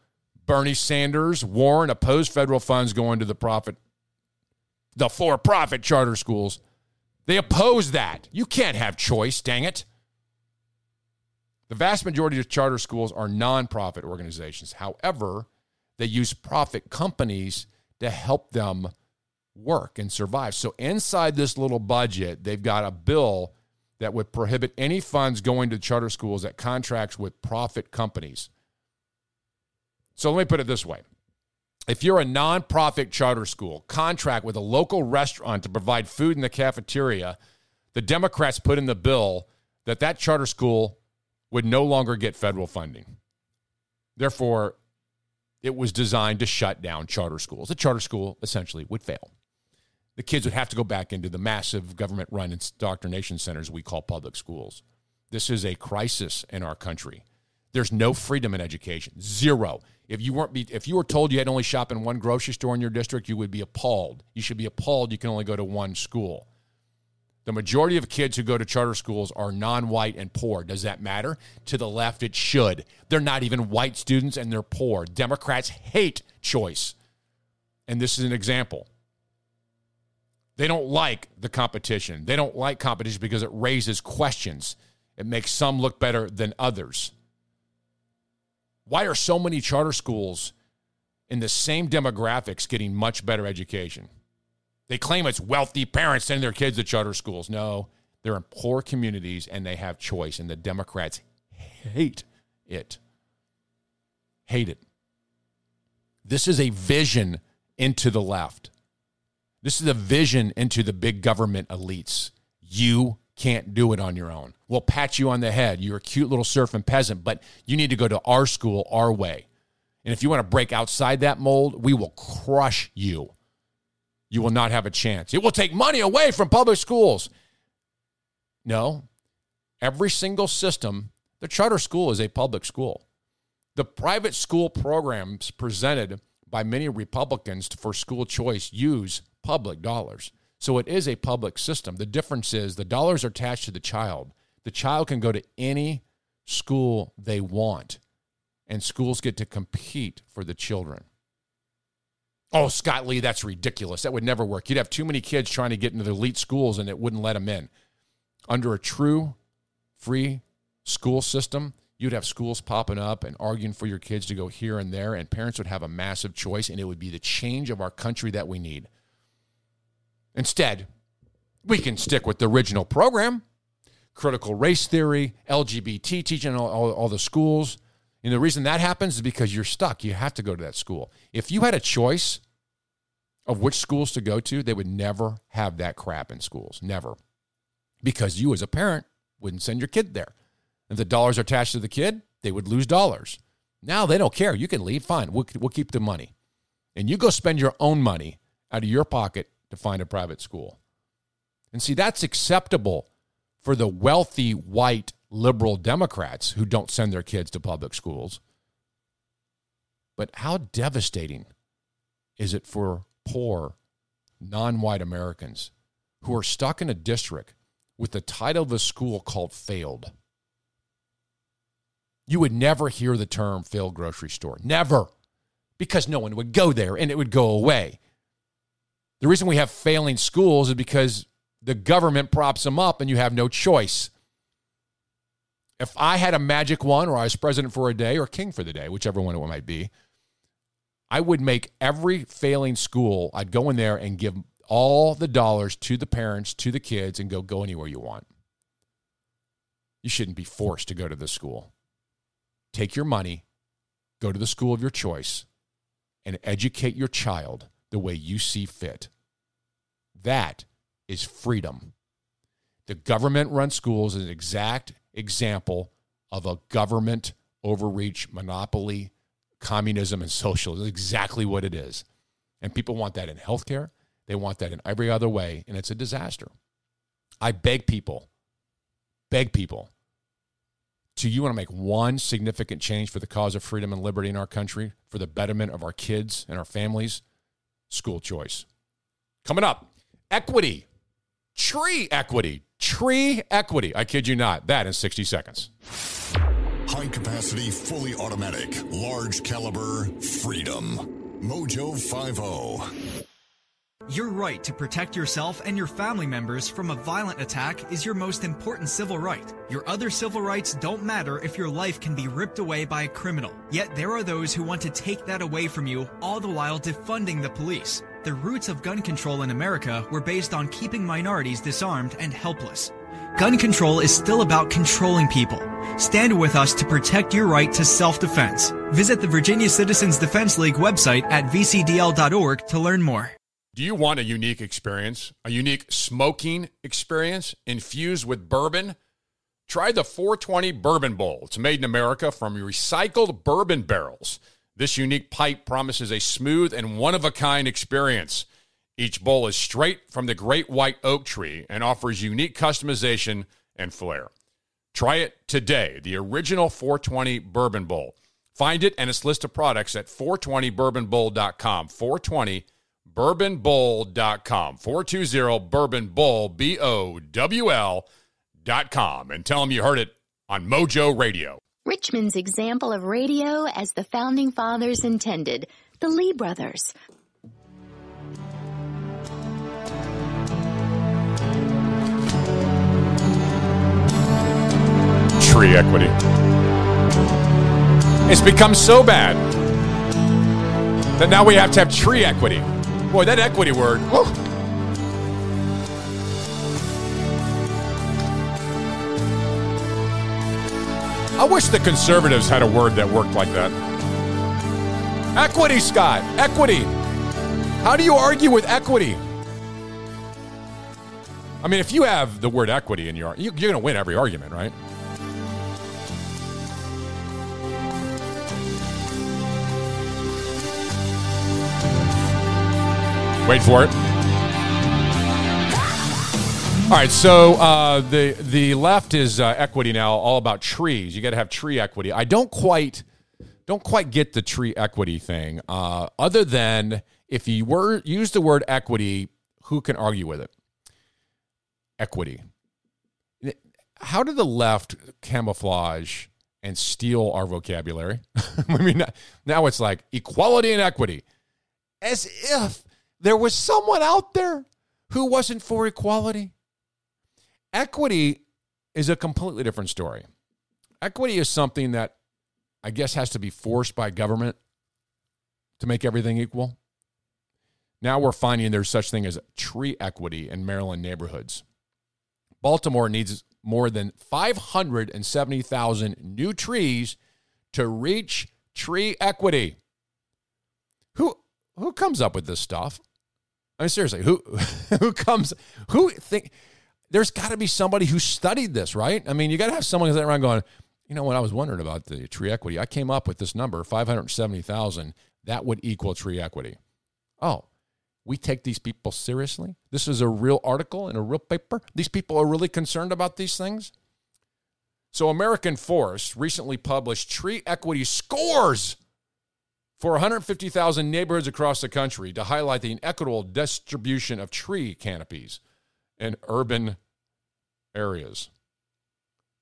Bernie Sanders, Warren oppose federal funds going to the profit, the for-profit charter schools. They oppose that. You can't have choice, dang it. The vast majority of charter schools are nonprofit organizations. However, they use profit companies to help them work and survive. So, inside this little budget, they've got a bill that would prohibit any funds going to charter schools that contracts with profit companies. So, let me put it this way if you're a nonprofit charter school, contract with a local restaurant to provide food in the cafeteria, the Democrats put in the bill that that charter school would no longer get federal funding. Therefore, it was designed to shut down charter schools. The charter school essentially would fail. The kids would have to go back into the massive government run indoctrination centers we call public schools. This is a crisis in our country. There's no freedom in education. Zero. If you weren't if you were told you had only shop in one grocery store in your district, you would be appalled. You should be appalled you can only go to one school. The majority of kids who go to charter schools are non white and poor. Does that matter? To the left, it should. They're not even white students and they're poor. Democrats hate choice. And this is an example. They don't like the competition. They don't like competition because it raises questions. It makes some look better than others. Why are so many charter schools in the same demographics getting much better education? They claim it's wealthy parents sending their kids to charter schools. No, they're in poor communities and they have choice, and the Democrats hate it. Hate it. This is a vision into the left. This is a vision into the big government elites. You can't do it on your own. We'll pat you on the head. You're a cute little surfing peasant, but you need to go to our school our way. And if you want to break outside that mold, we will crush you you will not have a chance. It will take money away from public schools. No, every single system, the charter school is a public school. The private school programs presented by many Republicans for school choice use public dollars. So it is a public system. The difference is the dollars are attached to the child. The child can go to any school they want, and schools get to compete for the children. Oh, Scott Lee, that's ridiculous. That would never work. You'd have too many kids trying to get into the elite schools and it wouldn't let them in. Under a true free school system, you'd have schools popping up and arguing for your kids to go here and there, and parents would have a massive choice, and it would be the change of our country that we need. Instead, we can stick with the original program critical race theory, LGBT teaching, all, all, all the schools. And the reason that happens is because you're stuck. You have to go to that school. If you had a choice of which schools to go to, they would never have that crap in schools. Never. Because you, as a parent, wouldn't send your kid there. If the dollars are attached to the kid, they would lose dollars. Now they don't care. You can leave. Fine. We'll, we'll keep the money. And you go spend your own money out of your pocket to find a private school. And see, that's acceptable for the wealthy white liberal Democrats who don't send their kids to public schools. But how devastating is it for poor, non white Americans who are stuck in a district with the title of a school called failed? You would never hear the term failed grocery store. Never. Because no one would go there and it would go away. The reason we have failing schools is because the government props them up and you have no choice. If I had a magic wand or I was president for a day or king for the day, whichever one it might be, I would make every failing school, I'd go in there and give all the dollars to the parents, to the kids, and go, go anywhere you want. You shouldn't be forced to go to the school. Take your money, go to the school of your choice, and educate your child the way you see fit. That is freedom. The government run schools is an exact example of a government overreach, monopoly, communism, and socialism. Is exactly what it is. And people want that in healthcare. They want that in every other way, and it's a disaster. I beg people, beg people, do you want to make one significant change for the cause of freedom and liberty in our country, for the betterment of our kids and our families? School choice. Coming up, equity, tree equity, tree equity. I kid you not. That in 60 seconds. High capacity, fully automatic, large caliber, freedom. Mojo oh. 50. Your right to protect yourself and your family members from a violent attack is your most important civil right. Your other civil rights don't matter if your life can be ripped away by a criminal. Yet there are those who want to take that away from you, all the while defunding the police. The roots of gun control in America were based on keeping minorities disarmed and helpless. Gun control is still about controlling people. Stand with us to protect your right to self-defense. Visit the Virginia Citizens Defense League website at vcdl.org to learn more. Do you want a unique experience? A unique smoking experience infused with bourbon? Try the 420 Bourbon Bowl. It's made in America from recycled bourbon barrels. This unique pipe promises a smooth and one of a kind experience. Each bowl is straight from the great white oak tree and offers unique customization and flair. Try it today, the original 420 Bourbon Bowl. Find it and its list of products at 420bourbonbowl.com. 420 bourbonbowl.com 420 bourbon bowl b o w l.com and tell them you heard it on Mojo Radio. Richmond's example of radio as the founding fathers intended, the Lee brothers. Tree equity. It's become so bad that now we have to have tree equity. Boy, that equity word. I wish the conservatives had a word that worked like that. Equity, Scott. Equity. How do you argue with equity? I mean, if you have the word equity in your, you, you're going to win every argument, right? Wait for it. All right, so uh, the the left is uh, equity now, all about trees. You got to have tree equity. I don't quite don't quite get the tree equity thing. Uh, other than if you were use the word equity, who can argue with it? Equity. How did the left camouflage and steal our vocabulary? [LAUGHS] I mean, now it's like equality and equity, as if there was someone out there who wasn't for equality. Equity is a completely different story. Equity is something that I guess has to be forced by government to make everything equal. Now we're finding there's such thing as tree equity in Maryland neighborhoods. Baltimore needs more than 570,000 new trees to reach tree equity. Who who comes up with this stuff? I mean seriously, who [LAUGHS] who comes who think there's got to be somebody who studied this, right? I mean, you got to have someone who's around going, you know, when I was wondering about the tree equity, I came up with this number, 570,000, that would equal tree equity. Oh, we take these people seriously? This is a real article in a real paper? These people are really concerned about these things? So, American Forest recently published tree equity scores for 150,000 neighborhoods across the country to highlight the inequitable distribution of tree canopies in urban areas.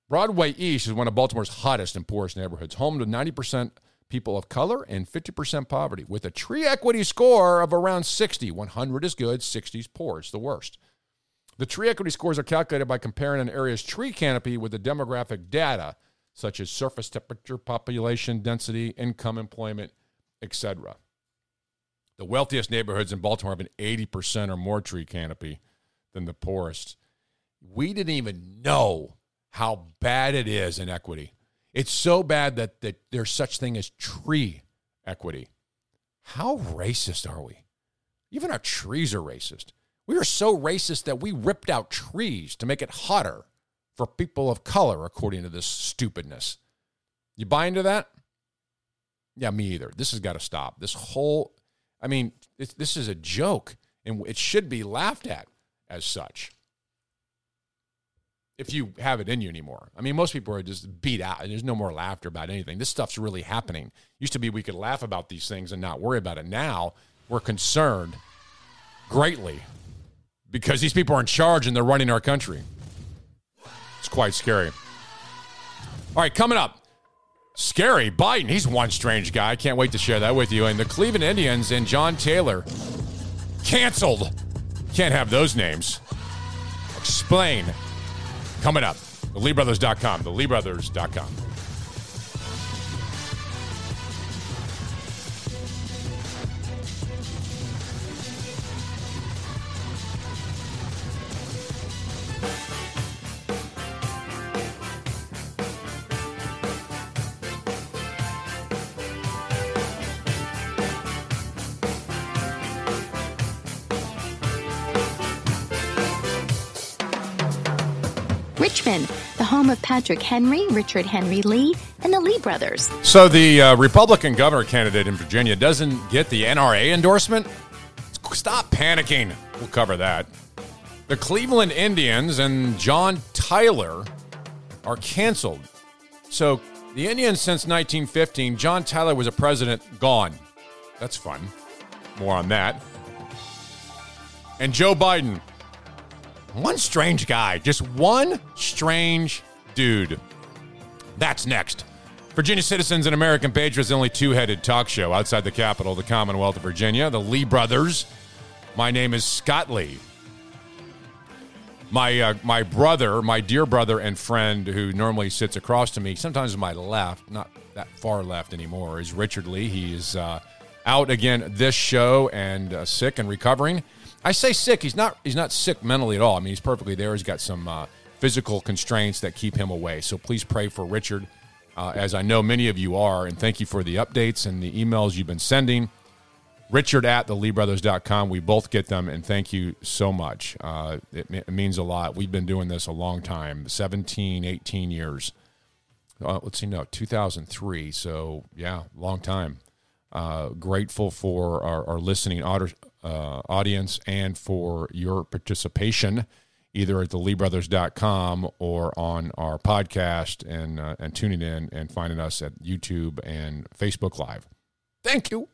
Broadway East is one of Baltimore's hottest and poorest neighborhoods, home to 90% people of color and 50% poverty, with a tree equity score of around 60. 100 is good, 60 is poor. It's the worst. The tree equity scores are calculated by comparing an area's tree canopy with the demographic data, such as surface temperature, population density, income, employment, etc. The wealthiest neighborhoods in Baltimore have an 80% or more tree canopy than the poorest. We didn't even know how bad it is in equity. It's so bad that, that there's such thing as tree equity. How racist are we? Even our trees are racist. We are so racist that we ripped out trees to make it hotter for people of color, according to this stupidness. You buy into that? Yeah, me either. This has got to stop. This whole, I mean, this is a joke, and it should be laughed at as such if you have it in you anymore. I mean, most people are just beat out. And there's no more laughter about anything. This stuff's really happening. Used to be we could laugh about these things and not worry about it. Now we're concerned greatly because these people are in charge and they're running our country. It's quite scary. All right, coming up. Scary Biden. He's one strange guy. I can't wait to share that with you. And the Cleveland Indians and John Tyler canceled. Can't have those names. Explain Coming up, the LeeBrothers.com, Richmond, the home of Patrick Henry, Richard Henry Lee, and the Lee brothers. So the uh, Republican governor candidate in Virginia doesn't get the NRA endorsement? Stop panicking. We'll cover that. The Cleveland Indians and John Tyler are canceled. So the Indians since 1915, John Tyler was a president, gone. That's fun. More on that. And Joe Biden, one strange guy, just one strange dude. That's next. Virginia Citizens and American Patriots, the only two headed talk show outside the capital, the Commonwealth of Virginia, the Lee brothers. My name is Scott Lee. My, uh, my brother, my dear brother and friend who normally sits across to me, sometimes my left, not that far left anymore, is Richard Lee. He is uh, out again this show and uh, sick and recovering. I say sick. He's not. He's not sick mentally at all. I mean, he's perfectly there. He's got some uh, physical constraints that keep him away. So please pray for Richard, uh, as I know many of you are, and thank you for the updates and the emails you've been sending. Richard at theleebrothers.com. We both get them, and thank you so much. Uh, it, it, means a lot. We've been doing this a long time 17, 18 years. Uh, let's see, no, 2003. So, yeah, long time. Uh, grateful for our, our listening uh, audience and for your participation either at theleebrothers.com or on our podcast and, uh, and tuning in and finding us at YouTube and Facebook Live. Thank you.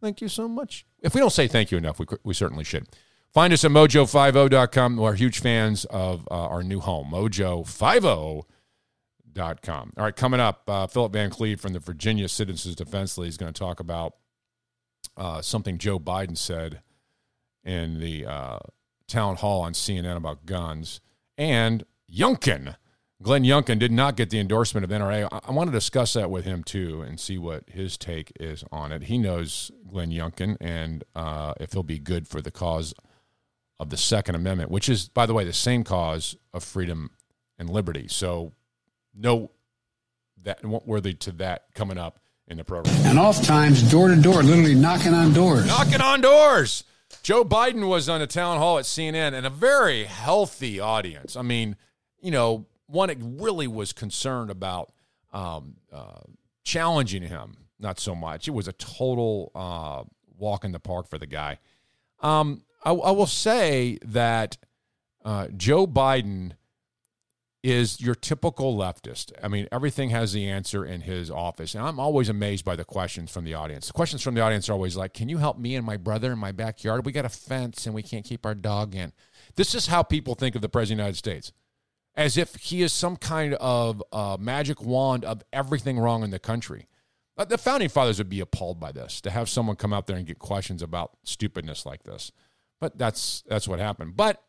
Thank you so much. If we don't say thank you enough, we, we certainly should. Find us at mojo50.com. We're huge fans of uh, our new home, mojo50.com. All right, coming up, uh, Philip Van Cleave from the Virginia Citizens Defense League is going to talk about uh, something Joe Biden said in the uh, town hall on CNN about guns, and Youngkin, Glenn Youngkin did not get the endorsement of NRA. I, I want to discuss that with him too and see what his take is on it. He knows Glenn Youngkin and uh, if he'll be good for the cause of the Second Amendment, which is, by the way, the same cause of freedom and liberty. So, no, that worthy to that coming up in the program. And oftentimes, door to door, literally knocking on doors. Knocking on doors. Joe Biden was on a town hall at CNN and a very healthy audience. I mean, you know, one that really was concerned about um, uh, challenging him, not so much. It was a total uh, walk in the park for the guy. Um, I, I, will say that uh, Joe Biden is your typical leftist. I mean, everything has the answer in his office. And I'm always amazed by the questions from the audience. The questions from the audience are always like, Can you help me and my brother in my backyard? We got a fence and we can't keep our dog in. This is how people think of the President of the United States as if he is some kind of uh, magic wand of everything wrong in the country. Uh, the founding fathers would be appalled by this to have someone come out there and get questions about stupidness like this. But that's that's what happened. But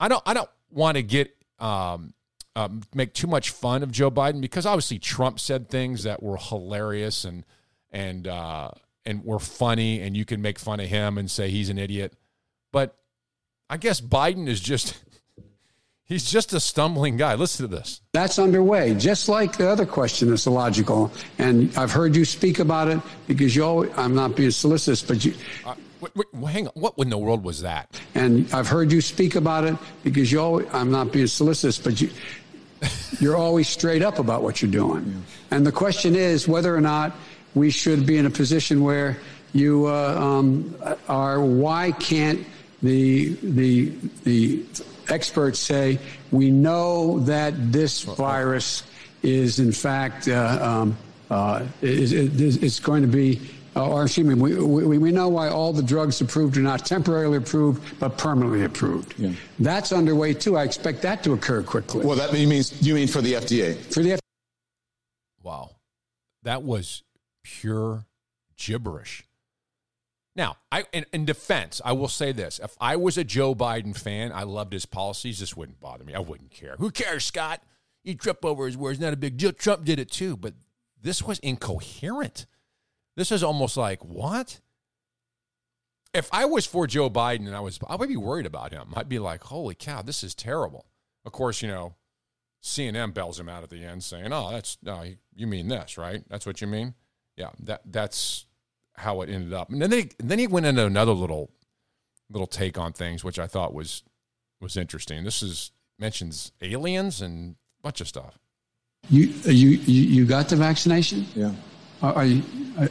I don't I don't want to get um, um, make too much fun of Joe Biden because obviously Trump said things that were hilarious and and uh, and were funny, and you can make fun of him and say he's an idiot. But I guess Biden is just [LAUGHS] he's just a stumbling guy. Listen to this. That's underway, just like the other question is illogical. And I've heard you speak about it because you always, I'm not being solicitous, but you. Uh, wait, wait, hang on. What in the world was that? And I've heard you speak about it because you always, I'm not being solicitous, but you, you're always straight up about what you're doing. Yeah. And the question is whether or not we should be in a position where you uh, um, are. Why can't the the the experts say we know that this virus is in fact uh, um, uh, is, is, is going to be uh, or excuse me, we, we, we, know why all the drugs approved are not temporarily approved, but permanently approved. Yeah. That's underway too. I expect that to occur quickly. Well, that means you mean for the FDA? For the FDA. Wow, that was pure gibberish. Now, I in, in, defense, I will say this: if I was a Joe Biden fan, I loved his policies. This wouldn't bother me. I wouldn't care. Who cares, Scott? You trip over his words. Not a big deal. Trump did it too, but this was incoherent. This is almost like what? If I was for Joe Biden and I was, I would be worried about him. I'd be like, holy cow, this is terrible. Of course, you know, CNN bells him out at the end, saying, "Oh, that's no, you mean this, right? That's what you mean." Yeah, that that's how it ended up. And then they then he went into another little little take on things, which I thought was was interesting. This is mentions aliens and a bunch of stuff. You you you, you got the vaccination? Yeah. Are, you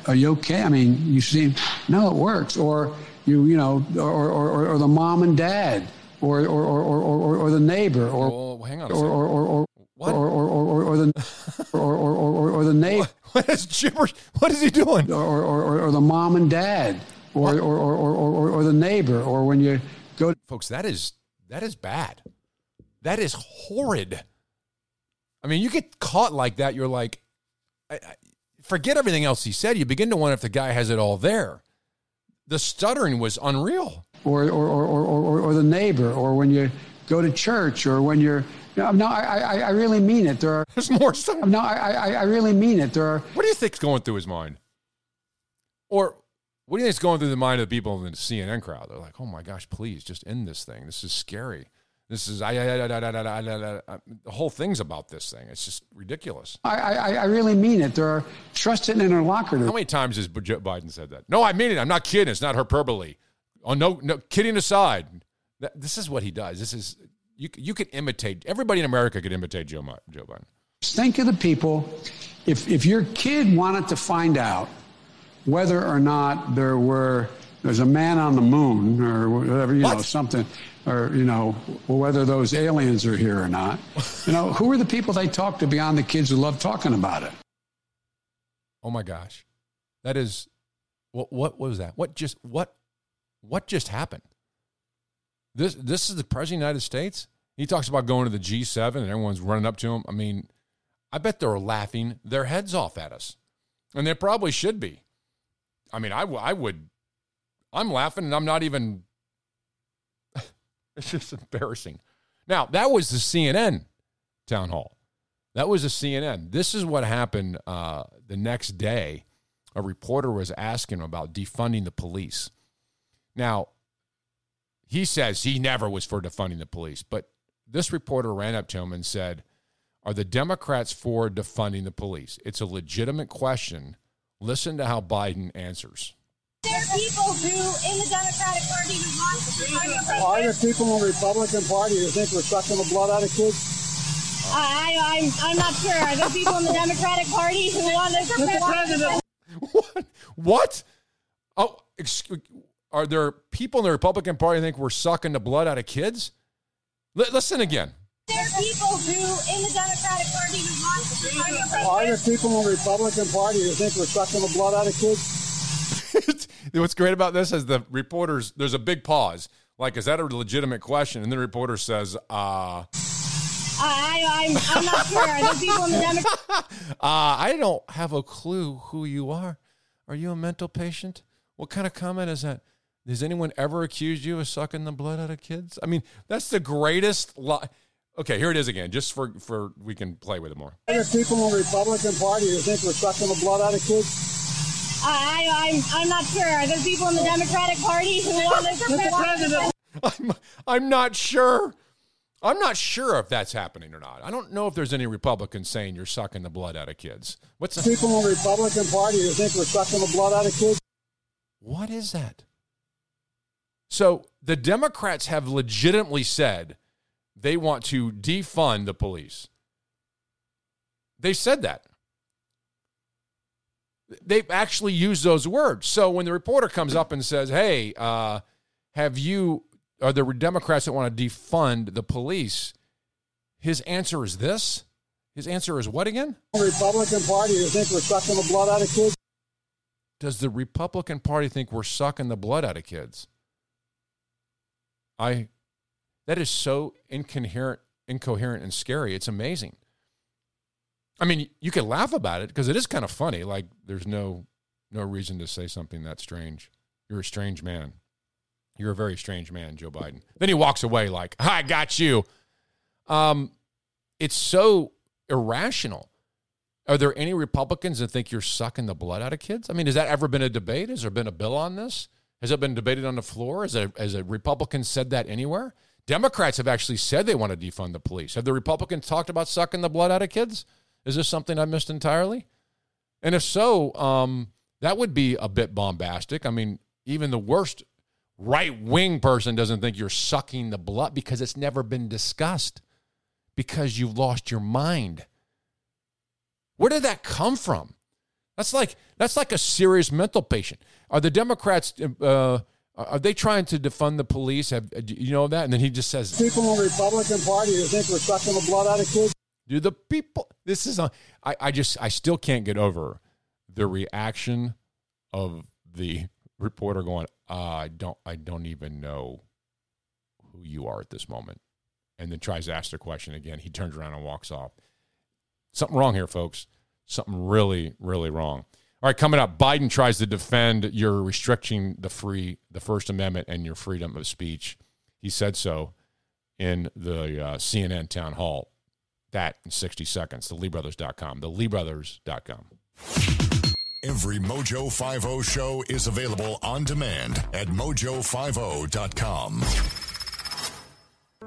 are you okay? I mean, you seem no, it works. Or you you know, or or, or the mom and dad, or or or or, or, the neighbor, or well, hang on, or, or or or what? Or, or, or, or the or, or, or, or the neighbor. What is gibberish? What is he doing? Or, or, or, the mom and dad, or, or, or, or, or, or the neighbor, or when you go. Folks, that is that is bad. That is horrid. I mean, you get caught like that, you're like, I, I, forget everything else he said. You begin to wonder if the guy has it all there. The stuttering was unreal. Or, or, or, or, or, the neighbor, or when you go to church, or when you're. No, I, I, I really mean it. There are. [LAUGHS] There's more stuff. No, I, I, I really mean it. There are. What do you think's going through his mind? Or what do you think's going through the mind of the people in the CNN crowd? They're like, oh my gosh, please just end this thing. This is scary. This is I, I, I, the whole thing's about this thing. It's just ridiculous. I, I, I really mean it. There are trusted interlocutors. How many times has Biden said that? No, I mean it. I'm not kidding. It's not hyperbole. Oh no, no. Kidding aside, this is what he does. This is you. You could imitate. Everybody in America could imitate Joe Joe Biden. Think of the people. If if your kid wanted to find out whether or not there were there's a man on the moon or whatever you what? know something or you know whether those aliens are here or not. You know who are the people they talk to beyond the kids who love talking about it? Oh my gosh. That is what what was that? What just what what just happened? This this is the president of the united states? He talks about going to the g7 and everyone's running up to him. I mean i bet they're laughing their heads off at us. And they probably should be. I mean I, w- I would i'm laughing and i'm not even [LAUGHS] it's just embarrassing. Now, that was the CNN town hall. That was a CNN. This is what happened uh, the next day. A reporter was asking about defunding the police. Now, he says he never was for defunding the police, but this reporter ran up to him and said, Are the Democrats for defunding the police? It's a legitimate question. Listen to how Biden answers. There are people who, in the Democratic Party, who want to defund the Are there people in the Republican Party who think we're sucking the blood out of kids? I, I'm, I'm not sure. Are there people in the Democratic Party who want to Mr. President. What? Oh, excuse, are there people in the Republican Party who think we're sucking the blood out of kids? Li- listen again. There are people who, in the Democratic Party, who want to defund the Are there people in the Republican Party who think we're sucking the blood out of kids? [LAUGHS] What's great about this is the reporters, there's a big pause. Like, is that a legitimate question? And the reporter says, uh, I, I'm, I'm not sure. Are there people in the Democratic [LAUGHS] uh, I don't have a clue who you are. Are you a mental patient? What kind of comment is that? Has anyone ever accused you of sucking the blood out of kids? I mean, that's the greatest lie. Okay, here it is again, just for, for we can play with it more. Are there people in the Republican Party who think we're sucking the blood out of kids? I, I'm, I'm not sure. Are there people in the Democratic Party who want this Mr. President. I'm, I'm not sure. I'm not sure if that's happening or not. I don't know if there's any Republicans saying you're sucking the blood out of kids. What's the, People in the Republican Party who think we're sucking the blood out of kids? what is that? So the Democrats have legitimately said they want to defund the police. They said that. They've actually used those words. So when the reporter comes up and says, "Hey, uh, have you are there Democrats that want to defund the police?" His answer is this. His answer is what again? The Republican Party who think we're sucking the blood out of kids? Does the Republican Party think we're sucking the blood out of kids? I that is so incoherent, incoherent and scary. It's amazing. I mean, you can laugh about it because it is kind of funny. Like there's no no reason to say something that strange. You're a strange man. You're a very strange man, Joe Biden. Then he walks away like, "I got you." Um, it's so irrational. Are there any Republicans that think you're sucking the blood out of kids? I mean, has that ever been a debate? Has there been a bill on this? Has it been debated on the floor? Has a, has a Republican said that anywhere? Democrats have actually said they want to defund the police. Have the Republicans talked about sucking the blood out of kids? Is this something I missed entirely? And if so, um, that would be a bit bombastic. I mean, even the worst right wing person doesn't think you're sucking the blood because it's never been discussed because you've lost your mind. Where did that come from? That's like that's like a serious mental patient. Are the Democrats uh, are they trying to defund the police? Have you know that? And then he just says, People in the Republican Party who think we're sucking the blood out of kids? Do the people? This is a. I, I just I still can't get over the reaction of the reporter going. Uh, I don't I don't even know who you are at this moment, and then tries to ask the question again. He turns around and walks off. Something wrong here, folks. Something really really wrong. All right, coming up, Biden tries to defend your restricting the free the First Amendment and your freedom of speech. He said so in the uh, CNN town hall. That in 60 seconds. TheLeeBrothers.com. TheLeeBrothers.com. Every Mojo 50 show is available on demand at mojo50.com.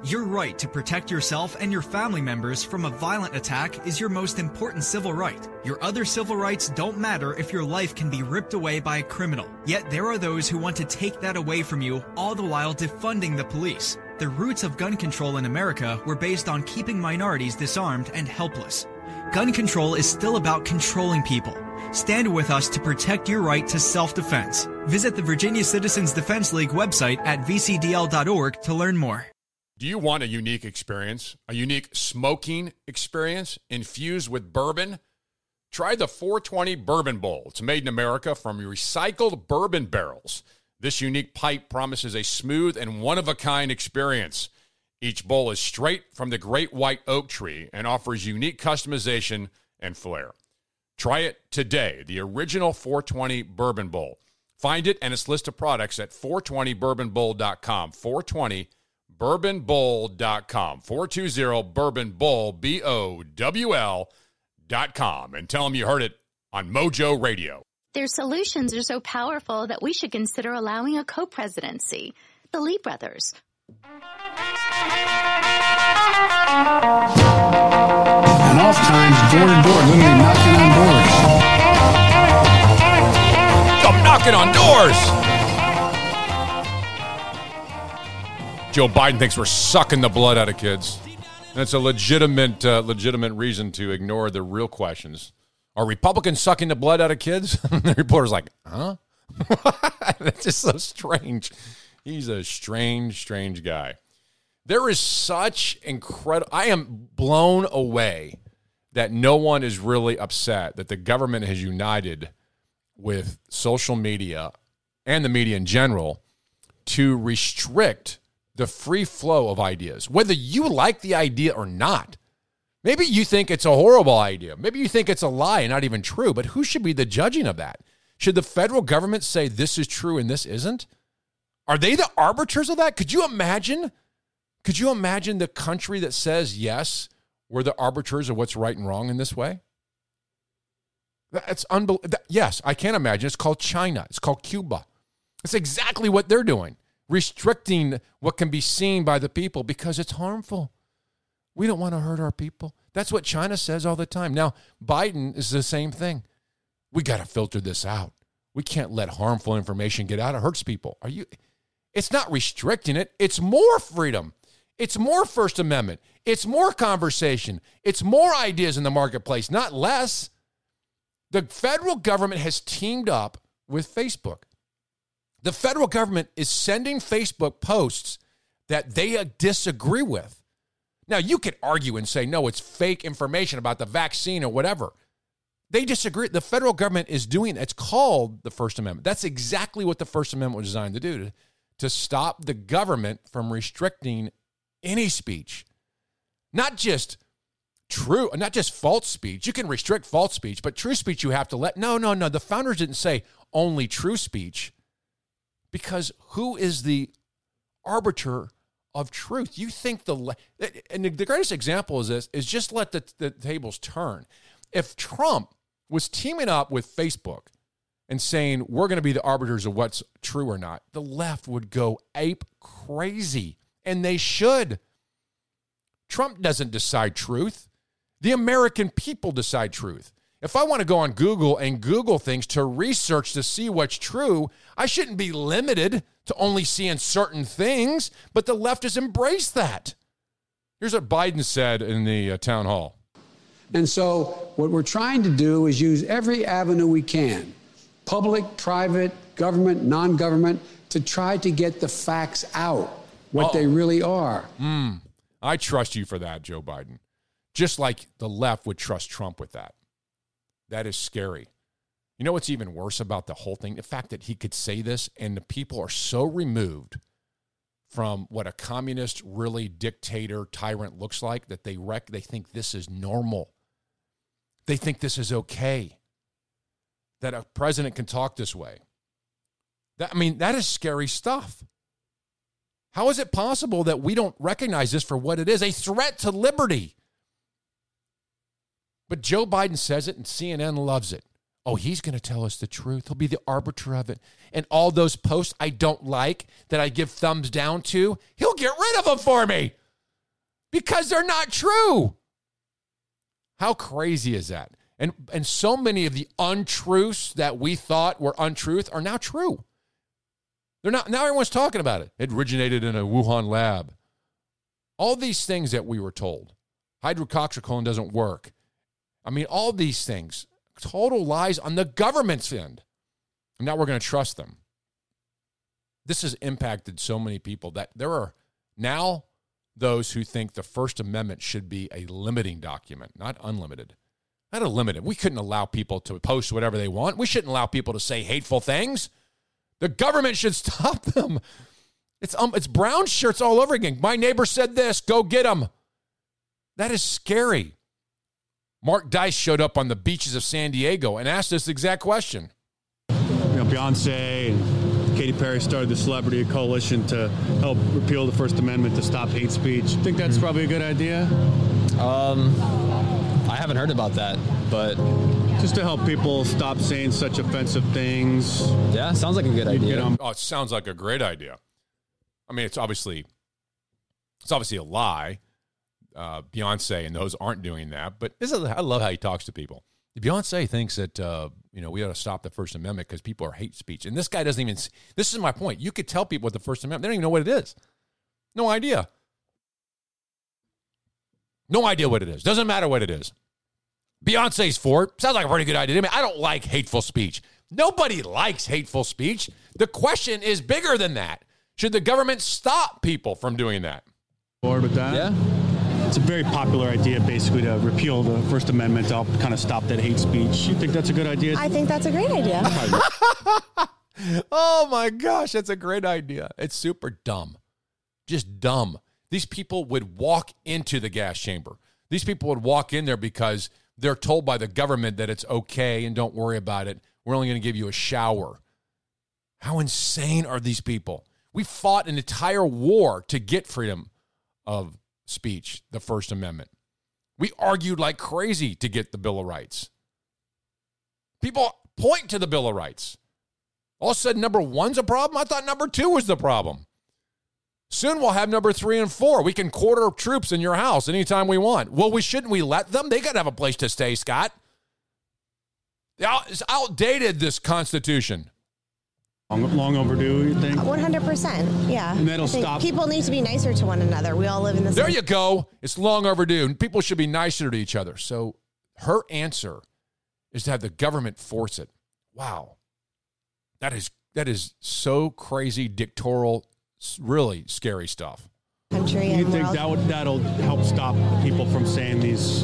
Your right to protect yourself and your family members from a violent attack is your most important civil right. Your other civil rights don't matter if your life can be ripped away by a criminal. Yet there are those who want to take that away from you, all the while defunding the police. The roots of gun control in America were based on keeping minorities disarmed and helpless. Gun control is still about controlling people. Stand with us to protect your right to self-defense. Visit the Virginia Citizens Defense League website at vcdl.org to learn more. Do you want a unique experience? A unique smoking experience infused with bourbon? Try the 420 Bourbon Bowl. It's made in America from recycled bourbon barrels. This unique pipe promises a smooth and one of a kind experience. Each bowl is straight from the great white oak tree and offers unique customization and flair. Try it today, the original 420 Bourbon Bowl. Find it and its list of products at 420bourbonbowl.com. 420 bourbonbowl.com. 420 Bourbon Bowl, B O W L.com. And tell them you heard it on Mojo Radio. Their solutions are so powerful that we should consider allowing a co presidency. The Lee brothers. And oftentimes, door to door, literally knocking on doors. I'm knocking on doors. Joe Biden thinks we're sucking the blood out of kids. It's a legitimate, uh, legitimate reason to ignore the real questions. Are Republicans sucking the blood out of kids? [LAUGHS] the reporter's like, huh? [LAUGHS] That's just so strange. He's a strange, strange guy. There is such incredible. I am blown away that no one is really upset that the government has united with social media and the media in general to restrict the free flow of ideas, whether you like the idea or not. Maybe you think it's a horrible idea. Maybe you think it's a lie and not even true, but who should be the judging of that? Should the federal government say this is true and this isn't? Are they the arbiters of that? Could you imagine? Could you imagine the country that says yes, we're the arbiters of what's right and wrong in this way? That's unbelievable. Yes, I can't imagine. It's called China. It's called Cuba. It's exactly what they're doing, restricting what can be seen by the people because it's harmful. We don't want to hurt our people. That's what China says all the time. Now, Biden is the same thing. We got to filter this out. We can't let harmful information get out. It hurts people. Are you? It's not restricting it. It's more freedom. It's more First Amendment. It's more conversation. It's more ideas in the marketplace, not less. The federal government has teamed up with Facebook. The federal government is sending Facebook posts that they disagree with. Now, you could argue and say, no, it's fake information about the vaccine or whatever. They disagree. The federal government is doing it's called the First Amendment. That's exactly what the First Amendment was designed to do to, to stop the government from restricting any speech. Not just true, not just false speech. You can restrict false speech, but true speech you have to let. No, no, no. The founders didn't say only true speech because who is the arbiter of truth? You think the and the greatest example is this is just let the, the tables turn. If Trump was teaming up with Facebook and saying we're going to be the arbiters of what's true or not, the left would go ape crazy, and they should. Trump doesn't decide truth. The American people decide truth. If I want to go on Google and Google things to research to see what's true, I shouldn't be limited to only seeing certain things, but the left has embraced that. Here's what Biden said in the uh, town hall. And so, what we're trying to do is use every avenue we can public, private, government, non government to try to get the facts out, what Oh. they really are. Mm, I trust you for that, Joe Biden. Just like the left would trust Trump with that. That is scary. You know what's even worse about the whole thing? The fact that he could say this and the people are so removed from what a communist, really dictator, tyrant looks like that they rec- they think this is normal. They think this is okay. That a president can talk this way. That, I mean, that is scary stuff. How is it possible that we don't recognize this for what it is a threat to liberty? But Joe Biden says it and CNN loves it. Oh, he's going to tell us the truth. He'll be the arbiter of it. And all those posts I don't like that I give thumbs down to, he'll get rid of them for me because they're not true. How crazy is that? And and so many of the untruths that we thought were untruth are now true. They're not now everyone's talking about it. It originated in a Wuhan lab. All these things that we were told. Hydroxychloroquine doesn't work. I mean, all these things, total lies on the government's end. And now we're going to trust them. This has impacted so many people that there are now those who think the First Amendment should be a limiting document, not unlimited. Not a limited. We couldn't allow people to post whatever they want. We shouldn't allow people to say hateful things. The government should [LAUGHS] stop them. It's um, it's brown shirts all over again. My neighbor said this. Go get them. That is scary. Mark Dice showed up on the beaches of San Diego and asked this exact question. you know, Beyonce and Katy Perry started the Celebrity Coalition to help repeal the First Amendment to stop hate speech. Think that's probably a good idea? Um, I haven't heard about that, but just to help people stop saying such offensive things. Yeah, sounds like a good idea. Oh, it sounds like a great idea. I mean, it's obviously it's obviously a lie. Uh, Beyonce and those aren't doing that, but this is I love how he talks to people. Beyonce thinks that uh, you know we ought to stop the First Amendment because people are hate speech, and this guy doesn't even. This is my point. You could tell people what the First Amendment; they don't even know what it is. No idea. No idea what it is. Doesn't matter what it is. Beyonce's for it. Sounds like a pretty good idea. I mean, I don't like hateful speech. Nobody likes hateful speech. The question is bigger than that. Should the government stop people from doing that? Board with that? Yeah. It's a very popular idea, basically, to repeal the First Amendment to help kind of stop that hate speech. You think that's a good idea? I think that's a great idea. Oh, [LAUGHS] oh my gosh, that's a great idea. It's super dumb. Just dumb. These people would walk into the gas chamber. These people would walk in there because they're told by the government that it's okay and don't worry about it. We're only going to give you a shower. How insane are these people? We fought an entire war to get freedom of speech, the First Amendment. We argued like crazy to get the Bill of Rights. People point to the Bill of Rights. All of a sudden, number one's a problem? I thought number two was the problem. Soon we'll have number three and four. We can quarter troops in your house anytime we want. Well, we shouldn't we let them? They got to have a place to stay, Scott. It's outdated, this Constitution. Long, long overdue, you think? 100%. Yeah. And that'll stop- People need to be nicer to one another. We all live in the There same you go. It's long overdue. People should be nicer to each other. So her answer is to have the government force it. Wow. That is that is so crazy dictatorial, really scary stuff. country. You and think world. that would that'll help stop people from saying these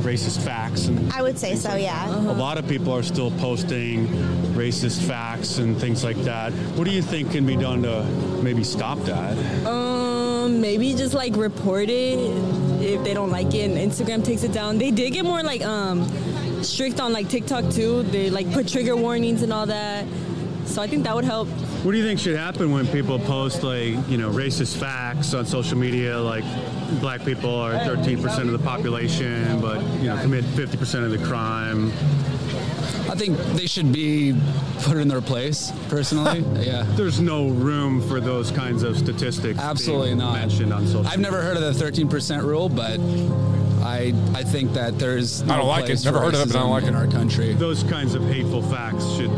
racist facts? And I would say so, yeah. a lot of people are still posting racist facts and things like that. What do you think can be done to maybe stop that? Um, maybe just like report it if they don't like it and Instagram takes it down. They did get more like um strict on like TikTok too. They like put trigger warnings and all that. So I think that would help. What do you think should happen when people post like you know racist facts on social media, like black people are 13% of the population, but you know commit 50% of the crime? I think they should be put in their place, personally. [LAUGHS] yeah. There's no room for those kinds of statistics. Absolutely being not. Mentioned on social. I've never heard of the 13% rule, but I I think that there's no I don't like it. place Never heard of it, but I don't racism like in it. our country. Those kinds of hateful facts should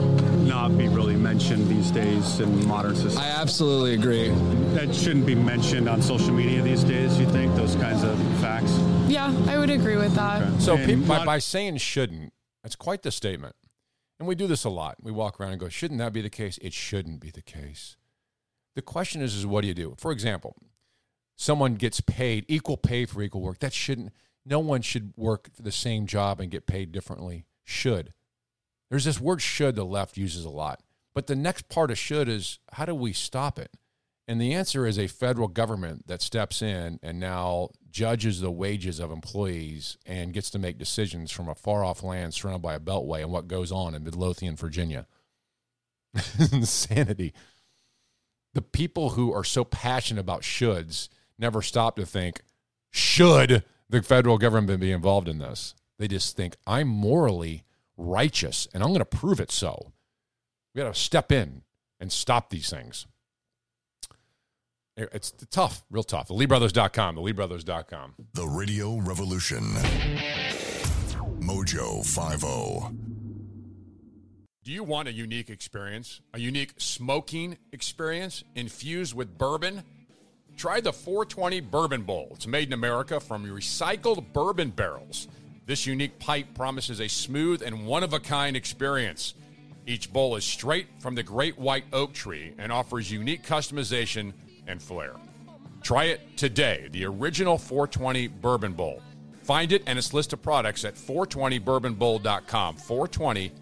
not be really mentioned these days in modern society. I absolutely agree. That shouldn't be mentioned on social media these days. You think those kinds of facts? Yeah, I would agree with that. So people, by, by saying shouldn't, that's quite the statement. And we do this a lot. We walk around and go, shouldn't that be the case? It shouldn't be the case. The question is, is what do you do? For example, someone gets paid equal pay for equal work. That shouldn't, no one should work for the same job and get paid differently. Should. There's this word should the left uses a lot. But the next part of should is how do we stop it? And the answer is a federal government that steps in and now judges the wages of employees and gets to make decisions from a far off land surrounded by a beltway and what goes on in Midlothian, Virginia. [LAUGHS] Insanity. The people who are so passionate about shoulds never stop to think, should the federal government be involved in this? They just think, I'm morally righteous and I'm going to prove it so. We got to step in and stop these things. It's tough, real tough. The LeeBrothers.com, the LeeBrothers.com. The Radio Revolution. Mojo oh. 50. Do you want a unique experience? A unique smoking experience infused with bourbon? Try the 420 Bourbon Bowl. It's made in America from recycled bourbon barrels. This unique pipe promises a smooth and one of a kind experience. Each bowl is straight from the great white oak tree and offers unique customization and flair. Try it today, the original 420 Bourbon Bowl. Find it and its list of products at 420bourbonbowl.com. 420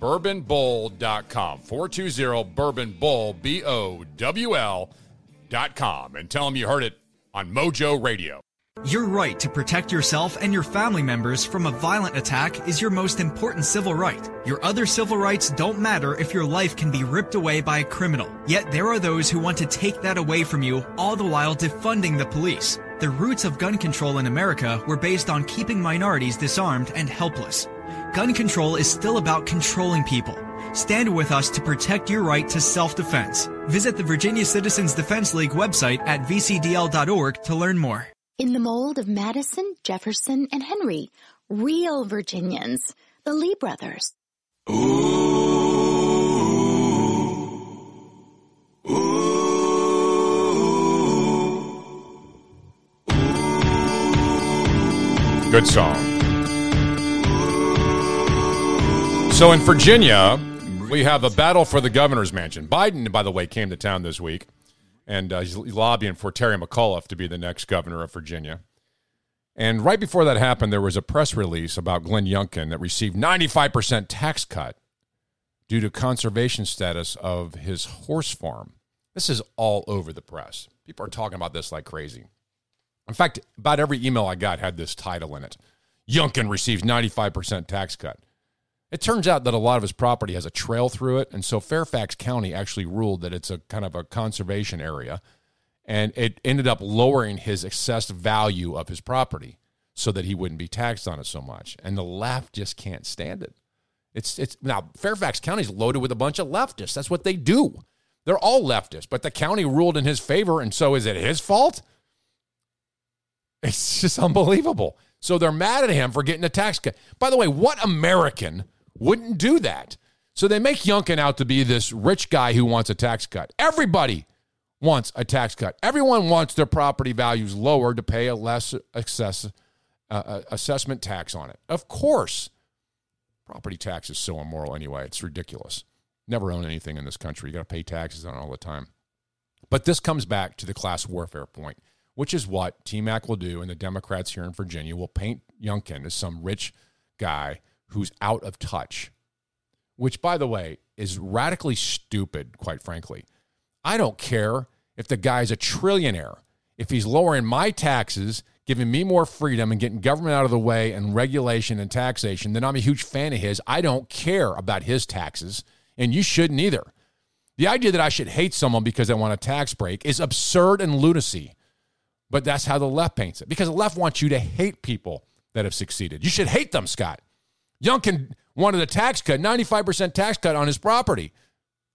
bourbonbowl.com. 420 Bourbon Bowl, B O W L dot com. And tell them you heard it on Mojo Radio. Your right to protect yourself and your family members from a violent attack is your most important civil right. Your other civil rights don't matter if your life can be ripped away by a criminal. Yet there are those who want to take that away from you, all the while defunding the police. The roots of gun control in America were based on keeping minorities disarmed and helpless. Gun control is still about controlling people. Stand with us to protect your right to self-defense. Visit the Virginia Citizens Defense League website at vcdl.org to learn more. In the mold of Madison, Jefferson, and Henry, real Virginians, the Lee brothers. Ooh. Ooh. Good song. So in Virginia, we have a battle for the governor's mansion. Biden, by the way, came to town this week, and uh, he's lobbying for Terry McAuliffe to be the next governor of Virginia. And right before that happened, there was a press release about Glenn Youngkin that received 95% tax cut due to conservation status of his horse farm. This is all over the press. People are talking about this like crazy. In fact, about every email I got had this title in it Youngkin receives 95% tax cut. It turns out that a lot of his property has a trail through it, and so Fairfax County actually ruled that it's a kind of a conservation area, and it ended up lowering his assessed value of his property so that he wouldn't be taxed on it so much. And the left just can't stand it. It's it's now Fairfax County's loaded with a bunch of leftists. That's what they do. They're all leftists, but the county ruled in his favor, and so is it his fault? It's just unbelievable. So they're mad at him for getting a tax cut. By the way, what American wouldn't do that? So they make Youngkin out to be this rich guy who wants a tax cut. Everybody wants a tax cut. Everyone wants their property values lower to pay a less excess, uh, assessment tax on it. Of course. Property tax is so immoral anyway. It's ridiculous. Never own anything in this country. You got to pay taxes on it all the time. But this comes back to the class warfare point which is what TMAC will do, and the Democrats here in Virginia will paint Youngkin as some rich guy who's out of touch, which, by the way, is radically stupid, quite frankly. I don't care if the guy's a trillionaire. If he's lowering my taxes, giving me more freedom, and getting government out of the way and regulation and taxation, then I'm a huge fan of his. I don't care about his taxes, and you shouldn't either. The idea that I should hate someone because they want a tax break is absurd and lunacy. But that's how the left paints it because the left wants you to hate people that have succeeded. You should hate them, Scott. Youngkin wanted a tax cut, 95% tax cut on his property.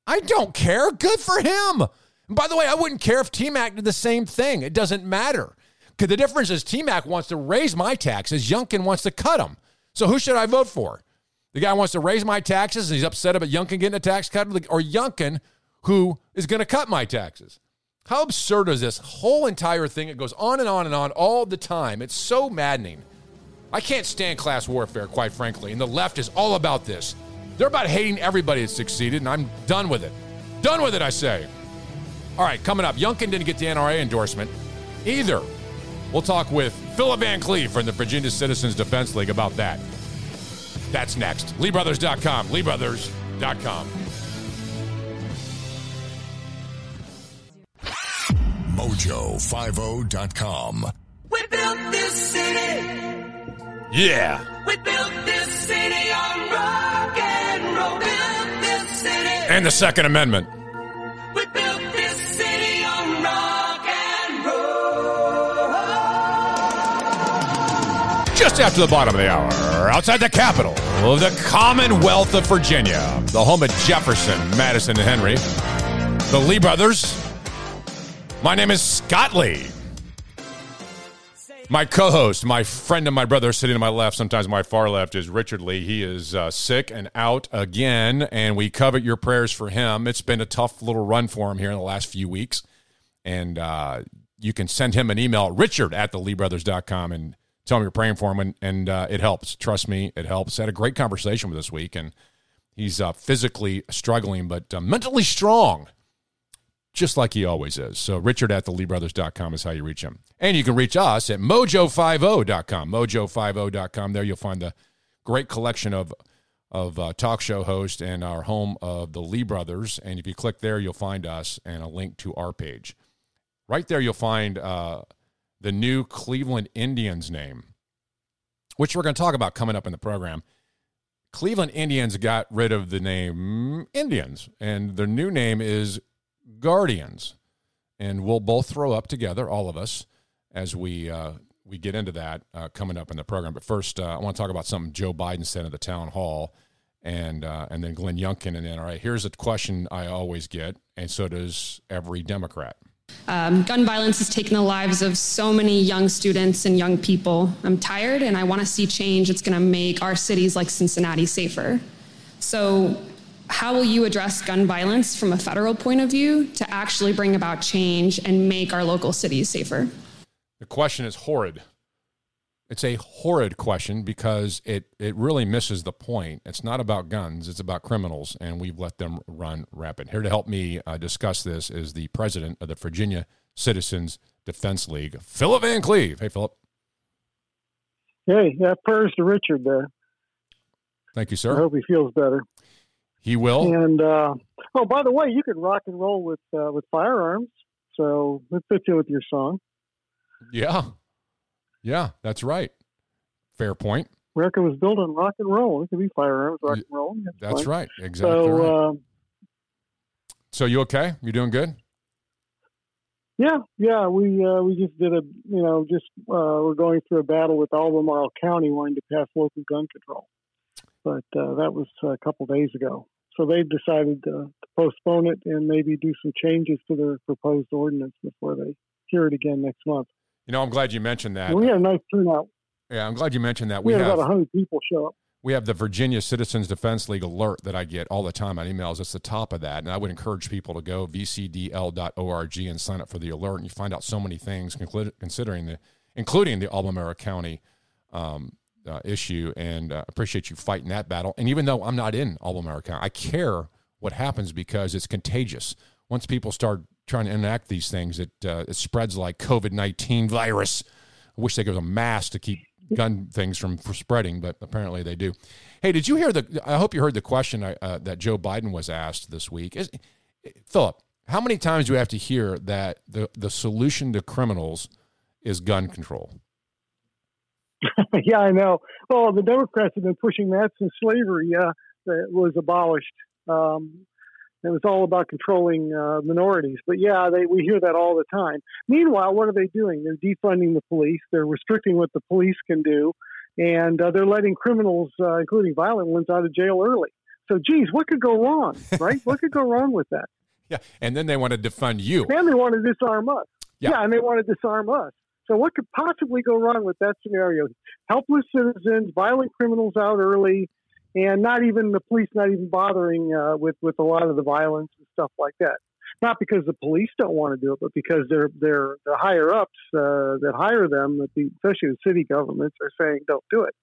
I don't care. Good for him. And by the way, I wouldn't care if TMAC did the same thing. It doesn't matter. Because the difference is TMAC wants to raise my taxes, Youngkin wants to cut them. So who should I vote for? The guy wants to raise my taxes and he's upset about Youngkin getting a tax cut, or Youngkin who is going to cut my taxes? How absurd is this whole entire thing? It goes on and on and on all the time. It's so maddening. I can't stand class warfare, quite frankly, and the left is all about this. They're about hating everybody that succeeded, and I'm done with it. Done with it, I say. All right, coming up, Youngkin didn't get the NRA endorsement either. We'll talk with Philip Van Cleave from the Virginia Citizens Defense League about that. That's next. LeeBrothers.com. LeeBrothers.com. Mojo50.com. We built this city. Yeah. We built this city on rock and roll. Built this city. And the Second Amendment. We built this city on rock and roll. Just after the bottom of the hour, outside the capital of the Commonwealth of Virginia, the home of Jefferson, Madison, and Henry, the Lee brothers. My name is Scott Lee. My co host, my friend and my brother sitting to my left, sometimes my far left, is Richard Lee. He is uh, sick and out again, and we covet your prayers for him. It's been a tough little run for him here in the last few weeks. And uh, you can send him an email, richard at the theleebrothers.com, and tell him you're praying for him, and, and uh, it helps. Trust me, it helps. I had a great conversation with this week, and he's uh, physically struggling, but uh, mentally strong just like he always is. So Richard at theleebrothers.com is how you reach him. And you can reach us at mojo50.com. Mojo50.com. There you'll find the great collection of of uh, talk show hosts and our home of the Lee Brothers. And if you click there, you'll find us and a link to our page. Right there, you'll find uh, the new Cleveland Indians name, which we're going to talk about coming up in the program. Cleveland Indians got rid of the name Indians, and their new name is Guardians. And we'll both throw up together, all of us, as we uh, we get into that uh, coming up in the program. But first, uh, I want to talk about something Joe Biden said at the town hall, and uh, and then Glenn Youngkin. And then, all right, here's a question I always get, and so does every Democrat. Um, gun violence has taken the lives of so many young students and young people. I'm tired and I want to see change. It's going to make our cities like Cincinnati safer. So, how will you address gun violence from a federal point of view to actually bring about change and make our local cities safer? The question is horrid. It's a horrid question because it, it really misses the point. It's not about guns, it's about criminals, and we've let them run rapid. Here to help me uh, discuss this is the president of the Virginia Citizens Defense League, Philip Van Cleave. Hey, Philip. Hey, yeah, prayers to Richard there. Thank you, sir. I hope he feels better. He will. And uh, oh, by the way, you can rock and roll with uh, with firearms, so it fits in with your song. Yeah. Yeah, that's right. Fair point. America was built on rock and roll. It could be firearms, rock and roll. That's, That's right. Exactly So, right. um, So you okay? You doing good? yeah, yeah, we uh, we just did a you know just uh, we're going through a battle with Albemarle County wanting to pass local gun control, but uh, that was a couple days ago. So they've decided to, to postpone it and maybe do some changes to their proposed ordinance before they hear it again next month. You know, I'm glad you mentioned that. We had a nice turnout. Yeah, I'm glad you mentioned that. We, We had have about 100 people show up. we have the Virginia Citizens Defense League alert that I get all the time on emails. It's the top of that, and I would encourage people to go vcdl.org and sign up for the alert, and you find out so many things, considering the including the Albemarle County um, uh, issue. And uh, appreciate you fighting that battle. And even though I'm not in Albemarle, I care what happens because it's contagious. Once people start trying to enact these things, it uh, it spreads like COVID nineteen virus. I wish there was a mask to keep gun things from spreading, but apparently they do. Hey, did you hear the? I hope you heard the question I, uh, that Joe Biden was asked this week. Is, Philip, how many times do we have to hear that the the solution to criminals is gun control? [LAUGHS] yeah, I know. Well, the Democrats have been pushing that since slavery uh, that was abolished. Um, it was all about controlling uh, minorities. But yeah, they, we hear that all the time. Meanwhile, what are they doing? They're defunding the police. They're restricting what the police can do, and uh, they're letting criminals, uh, including violent ones, out of jail early. So, geez, what could go wrong, right? what could go wrong with that? [LAUGHS] Yeah, and then they want to defund you. And they want to disarm us. Yeah. Yeah. and they want to disarm us. So what could possibly go wrong with that scenario? Helpless citizens, violent criminals out early, and not even the police not even bothering uh, with with a lot of the violence and stuff like that. Not because the police don't want to do it, but because they're they're the higher ups uh, that hire them, especially the city governments, are saying don't do it.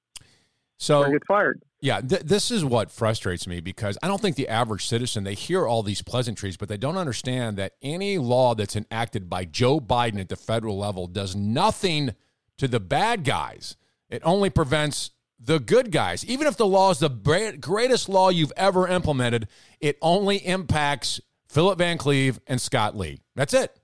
So or get fired. Yeah, th- this is what frustrates me because I don't think the average citizen they hear all these pleasantries, but they don't understand that any law that's enacted by Joe Biden at the federal level does nothing to the bad guys. It only prevents the good guys. Even if the law is the bra- greatest law you've ever implemented, it only impacts Philip Van Cleave and Scott Lee. That's it.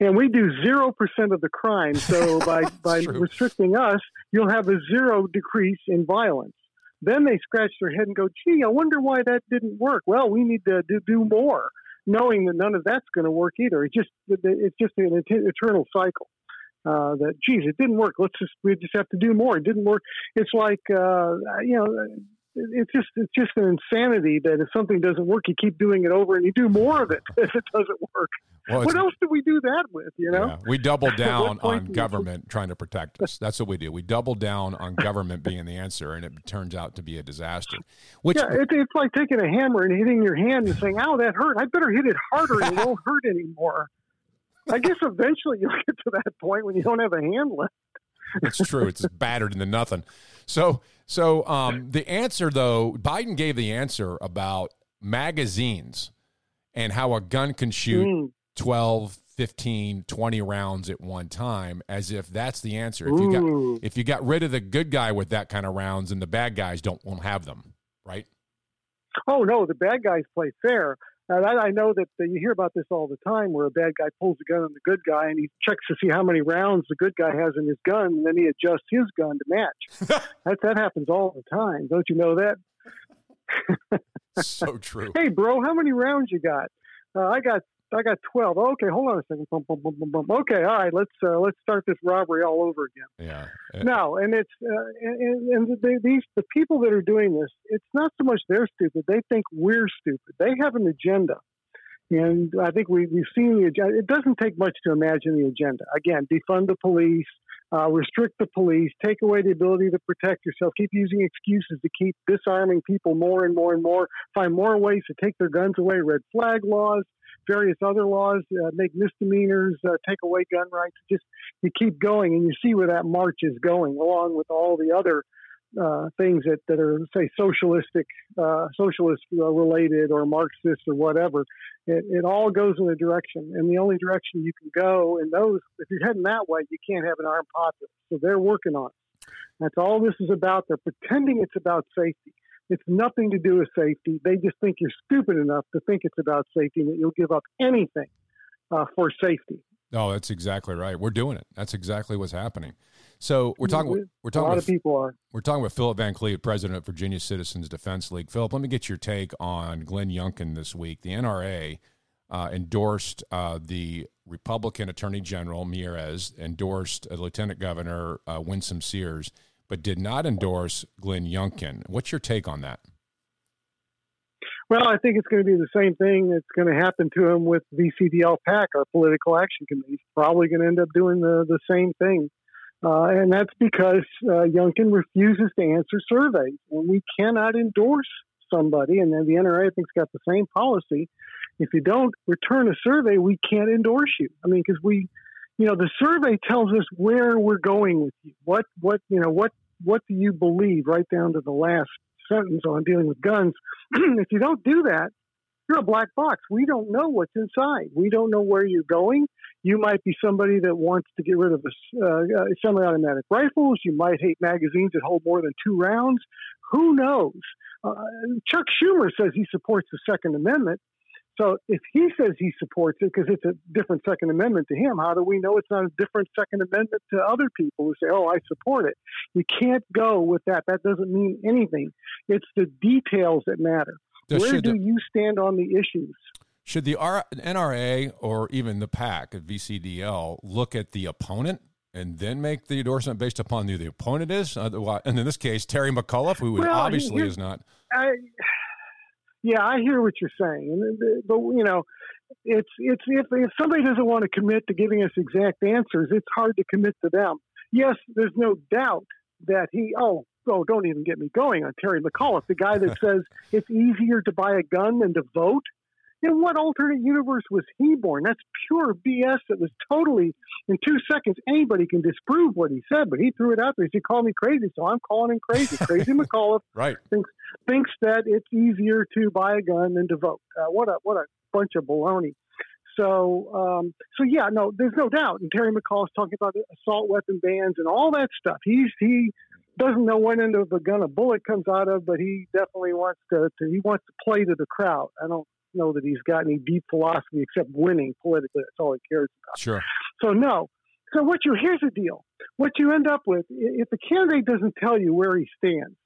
and we do zero percent of the crime. So [LAUGHS] by by restricting us, you'll have a zero decrease in violence. Then they scratch their head and go, "Gee, I wonder why that didn't work." Well, we need to do, more, knowing that none of that's going to work either. It's just it's just an et- eternal cycle. Uh, that geez, it didn't work. Let's just we just have to do more. It didn't work. It's like uh, you know. It's just it's just an insanity that if something doesn't work, you keep doing it over and you do more of it [LAUGHS] if it doesn't work. Well, what else do we do that with? You know, Yeah, we double [LAUGHS] down on government trying to protect us. That's what we do. We double down on government being the answer, and it turns out to be a disaster. Which yeah, it, it's like taking a hammer and hitting your hand and saying, "Ow, that hurt! I better hit it harder, and it won't [LAUGHS] hurt anymore." I guess eventually you'll get to that point when you don't have a hand left. it's true. It's battered into nothing. So, so um, the answer though, Biden gave the answer about magazines and how a gun can shoot Mm. 12, 15, 20 rounds at one time, as if that's the answer. If you Ooh. got if you got rid of the good guy with that kind of rounds, and the bad guys don't won't have them, right? Oh no, the bad guys play fair. And I, I know that you hear about this all the time, where a bad guy pulls a gun on the good guy, and he checks to see how many rounds the good guy has in his gun, and then he adjusts his gun to match. [LAUGHS] that that happens all the time. Don't you know that? so true. [LAUGHS] Hey, bro, how many rounds you got? Uh, I got I got twelve. Okay, hold on a second. Bum, bum, bum. Okay, all right. Let's uh, let's start this robbery all over again. Yeah. No, and it's uh, and, and they, these the people that are doing this. It's not so much they're stupid; they think we're stupid. They have an agenda, and I think we we've seen the agenda. It doesn't take much to imagine the agenda. Again, defund the police, uh, restrict the police, take away the ability to protect yourself, keep using excuses to keep disarming people more and more and more, find more ways to take their guns away, red flag laws, various other laws, uh, make misdemeanors, uh, take away gun rights. Just you keep going, and you see where that march is going, along with all the other uh, things that, that are say socialistic, uh, socialist uh, related or Marxist or whatever. It, it all goes in a direction, and the only direction you can go in those, if you're heading that way, you can't have an armed populace. So they're working on it. That's all this is about. They're pretending it's about safety. It's nothing to do with safety. They just think you're stupid enough to think it's about safety and that you'll give up anything uh, for safety. No, that's exactly right. We're doing it. That's exactly what's happening. So we're talking. We're talking. A lot with, of people are. We're talking with Philip Van Cleave, president of Virginia Citizens Defense League. Philip, let me get your take on Glenn Youngkin this week. The NRA uh, endorsed uh, the Republican Attorney General Miyares, endorsed uh, Lieutenant Governor uh, Winsome Sears but did not endorse Glenn Youngkin. What's your take on that? Well, I think it's going to be the same thing that's going to happen to him with VCDL PAC, our political action committee. He's probably going to end up doing the, the same thing. Uh, and that's because uh, Youngkin refuses to answer surveys. And we cannot endorse somebody, and then the NRA, I think, has got the same policy. If you don't return a survey, we can't endorse you. I mean, because we, you know, the survey tells us where we're going with you. What, what, you know, what, what do you believe, right down to the last sentence on dealing with guns. [CLEARS THROAT] if you don't do that, you're a black box. We don't know what's inside. We don't know where you're going. You might be somebody that wants to get rid of uh, uh, semi-automatic rifles. You might hate magazines that hold more than two rounds. Who knows? Uh, Chuck Schumer says he supports the Second Amendment. So if he says he supports it because it's a different Second Amendment to him, how do we know it's not a different Second Amendment to other people who say, "Oh, I support it"? You can't go with that. That doesn't mean anything. It's the details that matter. Where do you stand on the issues? Should the R- NRA or even the PAC at VCDL look at the opponent and then make the endorsement based upon who the opponent is? Otherwise, and in this case, Terry McAuliffe, who Well, obviously is not. I, yeah, I hear what you're saying, but you know, it's it's if if somebody doesn't want to commit to giving us exact answers, it's hard to commit to them. Yes, there's no doubt that he. Oh, oh, don't even get me going on Terry McAuliffe, the guy that [LAUGHS] says it's easier to buy a gun than to vote. In what alternate universe was he born? That's pure BS. That was totally in two seconds. Anybody can disprove what he said, but he threw it out there. He called me crazy, so I'm calling him crazy. Crazy [LAUGHS] McAuliffe Right. thinks thinks that it's easier to buy a gun than to vote. Uh, what a what a bunch of baloney. So um, so yeah, no, there's no doubt. And Terry McCall's talking about the assault weapon bans and all that stuff. He's he doesn't know when end of a gun a bullet comes out of, but he definitely wants to, to he wants to play to the crowd. I don't know that he's got any deep philosophy except winning politically. That's all he cares about. Sure. So no. So what you here's the deal. What you end up with if the candidate doesn't tell you where he stands,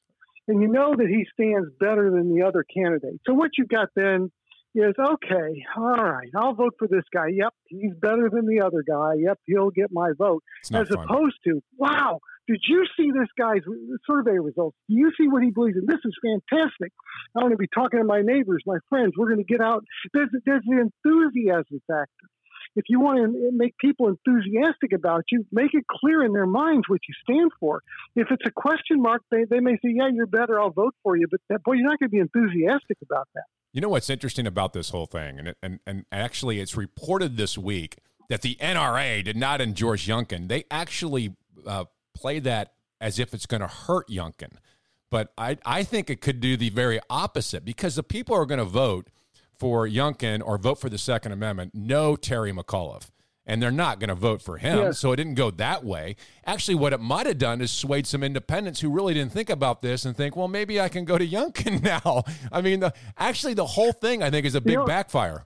and you know that he stands better than the other candidate. So what you've got then is okay, all right, I'll vote for this guy. Yep, he's better than the other guy. Yep, he'll get my vote. As fun. opposed to, wow, did you see this guy's survey results? Do you see what he believes in? This is fantastic. I'm going to be talking to my neighbors, my friends. We're going to get out. There's, there's the enthusiasm factor. If you want to make people enthusiastic about you, make it clear in their minds what you stand for. If it's a question mark, they, they may say, yeah, you're better, I'll vote for you. But that, boy, you're not going to be enthusiastic about that. You know what's interesting about this whole thing, and it, and and actually, it's reported this week that the NRA did not endorse Youngkin. They actually uh, play that as if it's going to hurt Youngkin, but I I think it could do the very opposite because the people are going to vote for Youngkin or vote for the Second Amendment No Terry McAuliffe. And they're not going to vote for him. Yeah. So it didn't go that way. Actually, what it might have done is swayed some independents who really didn't think about this and think, well, maybe I can go to Youngkin [LAUGHS] now. I mean, the, actually, the whole thing I think is a big You know- backfire.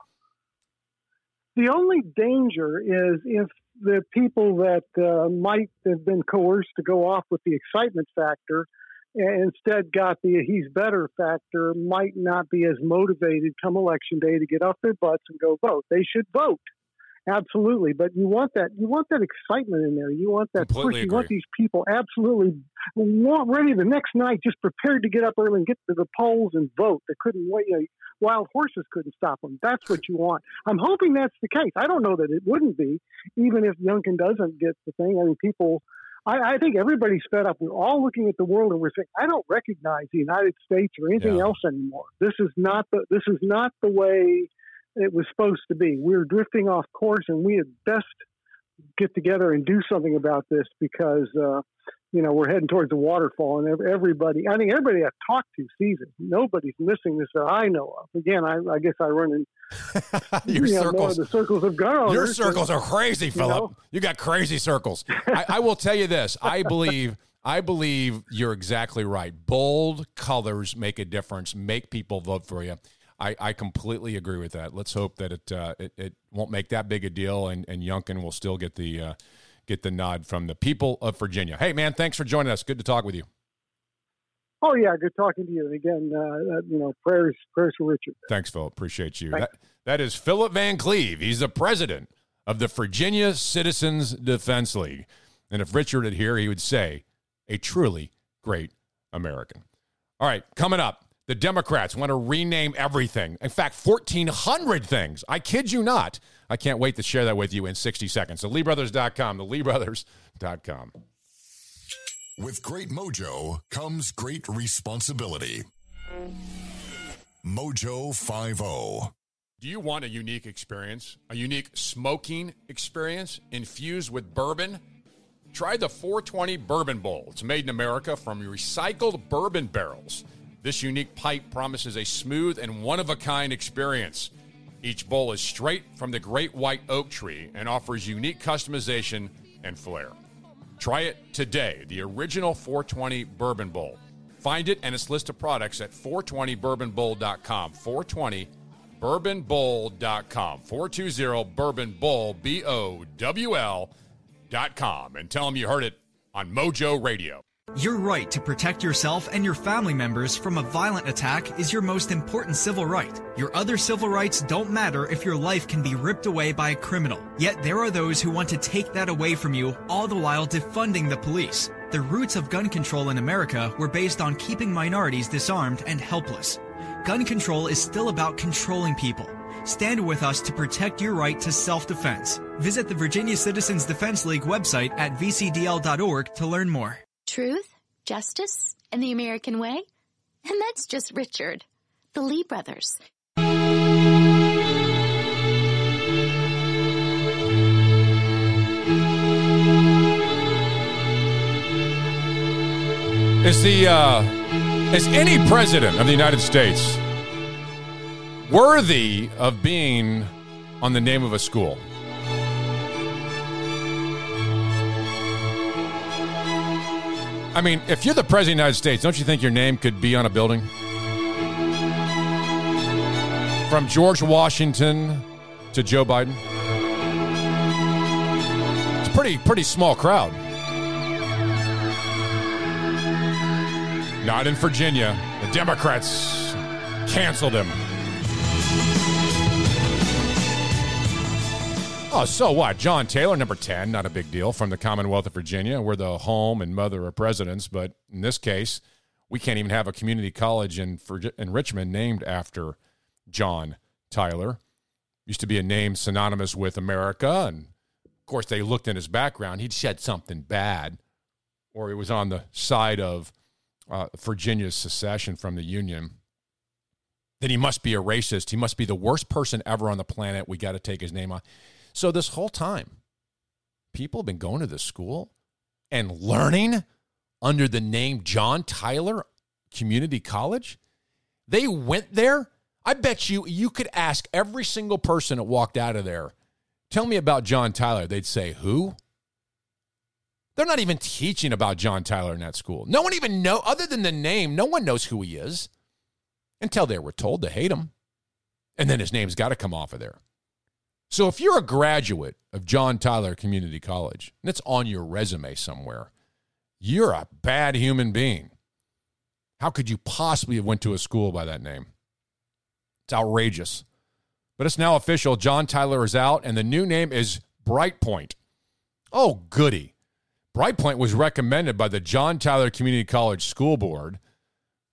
The only danger is if the people that uh, might have been coerced to go off with the excitement factor instead got the he's better factor might not be as motivated come election day to get off their butts and go vote. They should vote. Absolutely, but you want that you want that excitement in there. You want that Completely push. You want these people absolutely want ready the next night, just prepared to get up early and get to the polls and vote. They couldn't wait. You know, wild horses couldn't stop them. That's what you want. I'm hoping that's the case. I don't know that it wouldn't be, even if Youngkin doesn't get the thing. I mean, people. I, I think everybody's fed up. We're all looking at the world and we're saying, I don't recognize the United States or anything Yeah. else anymore. This is not the. This is not the way it was supposed to be. We're drifting off course, and we had best get together and do something about this because uh, you know we're heading towards the waterfall, and everybody. I think everybody I've talked to sees it. Nobody's missing this that I know of. Again, I, I guess I run in [LAUGHS] Your you know, circles. the circles of gun owners. Your circles are crazy, you Philip. know? You got crazy circles. I, I will tell you this. I [LAUGHS] believe. I believe you're exactly right. Bold colors make a difference. Make people vote for you. I, I completely agree with that. Let's hope that it uh, it, it won't make that big a deal, and and Youngkin will still get the uh, get the nod from the people of Virginia. Hey, man, thanks for joining us. Good to talk with you. Oh yeah, good talking to you. And again, uh, uh, you know, prayers prayers for Richard. Thanks, Phil. Appreciate you. Thanks. That, that is Philip Van Cleave. He's the president of the Virginia Citizens Defense League. And if Richard had here, he would say, a truly great American. All right, coming up, the Democrats want to rename everything. In fact, 1,400 things. I kid you not. I can't wait to share that with you in 60 seconds. So, LeeBrothers.com, the LeeBrothers.com. With great mojo comes great responsibility. Mojo oh. 50. Do you want a unique experience? A unique smoking experience infused with bourbon? Try the 420 Bourbon Bowl. It's made in America from recycled bourbon barrels. This unique pipe promises a smooth and one of a kind experience. Each bowl is straight from the great white oak tree and offers unique customization and flair. Try it today, the original 420 Bourbon Bowl. Find it and its list of products at 420bourbonbowl.com. 420 bourbonbowl.com. 420 Bourbon Bowl, B O W L dot com. And tell them you heard it on Mojo Radio. Your right to protect yourself and your family members from a violent attack is your most important civil right. Your other civil rights don't matter if your life can be ripped away by a criminal. Yet there are those who want to take that away from you, all the while defunding the police. The roots of gun control in America were based on keeping minorities disarmed and helpless. Gun control is still about controlling people. Stand with us to protect your right to self-defense. Visit the Virginia Citizens Defense League website at vcdl.org to learn more. Truth, justice, and the American way? And that's just Richard. The Lee brothers. Is the uh, is any president of the United States worthy of being on the name of a school? I mean, if you're the president of the United States, don't you think your name could be on a building? From George Washington to Joe Biden. It's a pretty pretty small crowd. Not in Virginia. The Democrats canceled him. Oh, so what? John Tyler, number 10, not a big deal, from the Commonwealth of Virginia. We're the home and mother of presidents, but in this case, we can't even have a community college in, in Richmond named after John Tyler. Used to be a name synonymous with America, and of course, they looked in his background. He'd said something bad, or he was on the side of uh, Virginia's secession from the Union. Then he must be a racist. He must be the worst person ever on the planet. We got to take his name off. So this whole time, people have been going to this school and learning under the name John Tyler Community College. They went there. I bet you you could ask every single person that walked out of there Tell me about John Tyler. They'd say, Who? They're not even teaching about John Tyler in that school. No one even know other than the name, no one knows who he is until they were told to hate him. And then his name's got to come off of there. So if you're a graduate of John Tyler Community College, and it's on your resume somewhere, you're a bad human being. How could you possibly have went to a school by that name? It's outrageous. But it's now official. John Tyler is out, and the new name is Brightpoint. Oh, goody. Brightpoint was recommended by the John Tyler Community College School Board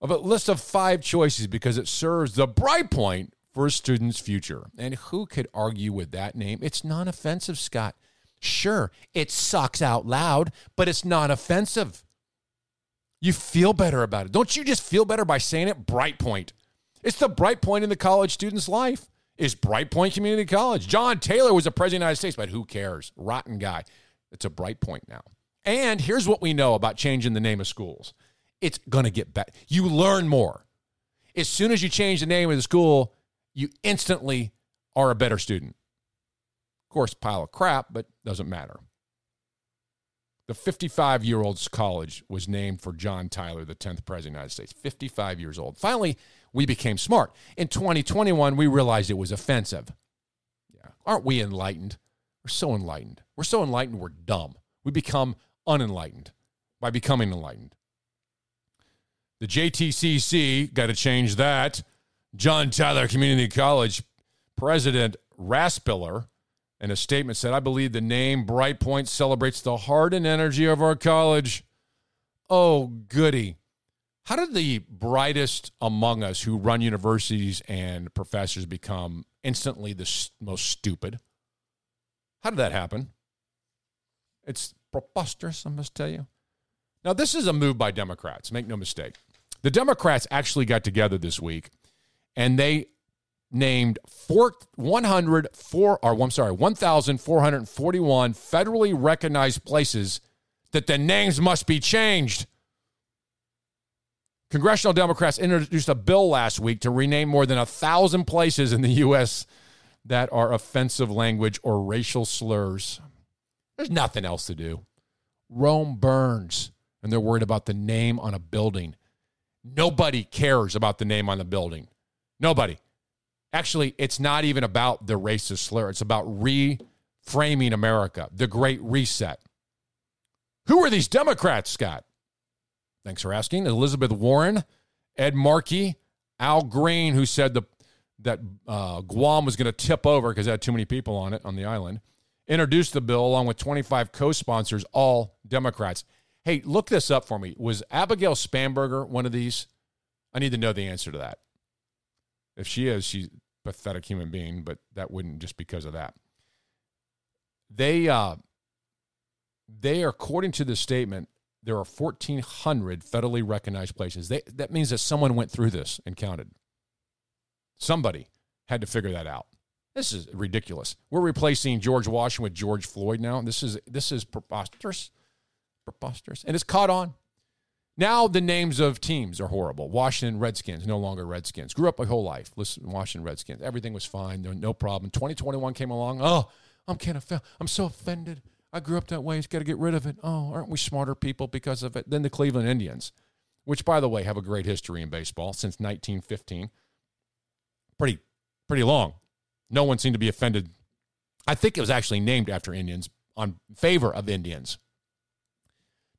of a list of five choices because it serves the Brightpoint for a student's future. And who could argue with that name? It's non offensive, Scott. Sure, it sucks out loud, but it's not offensive. You feel better about it. Don't you just feel better by saying it? Bright Point. It's the bright point in the college student's life. Is Bright Point Community College. John Tyler was a president of the United States, but who cares? Rotten guy. It's a bright point now. And here's what we know about changing the name of schools it's going to get better. You learn more. As soon as you change the name of the school, you instantly are a better student. Of course, pile of crap, but doesn't matter. The 55 year old's college was named for John Tyler, the 10th president of the United States. 55 years old. Finally, we became smart. In 2021, we realized it was offensive. Yeah. Aren't we enlightened? We're so enlightened. We're so enlightened, we're dumb. We become unenlightened by becoming enlightened. The JTCC got to change that. John Tyler Community College President Raspiller in a statement said, I believe the name Brightpoint celebrates the heart and energy of our college. Oh, goody. How did the brightest among us who run universities and professors become instantly the most stupid? How did that happen? It's preposterous, I must tell you. Now, this is a move by Democrats, make no mistake. The Democrats actually got together this week and they named four, 104 or I'm sorry, 1,441 federally recognized places that the names must be changed. Congressional Democrats introduced a bill last week to rename more than a thousand places in the U.S. that are offensive language or racial slurs. There's nothing else to do. Rome burns, and they're worried about the name on a building. Nobody cares about the name on the building. Nobody. Actually, it's not even about the racist slur. It's about reframing America, the great reset. Who are these Democrats, Scott? Thanks for asking. Elizabeth Warren, Ed Markey, Al Green, who said the, that uh, Guam was going to tip over because it had too many people on it on the island, introduced the bill along with 25 co sponsors, all Democrats. Hey, look this up for me. Was Abigail Spanberger one of these? I need to know the answer to that. If she is, she's a pathetic human being, but that wouldn't just because of that. They, uh, they are, according to the statement, there are 1,400 federally recognized places. They, that means that someone went through this and counted. Somebody had to figure that out. This is ridiculous. We're replacing George Washington with George Floyd now. This is this is preposterous, preposterous, and it's caught on. Now the names of teams are horrible. Washington Redskins, no longer Redskins. Grew up my whole life. Listen, Washington Redskins. Everything was fine. No, no problem. 2021 came along. Oh, I'm kind of I'm so offended. I grew up that way. It's got to get rid of it. Oh, aren't we smarter people because of it? Then the Cleveland Indians, which by the way have a great history in baseball since 1915. Pretty pretty long. No one seemed to be offended. I think it was actually named after Indians on favor of Indians.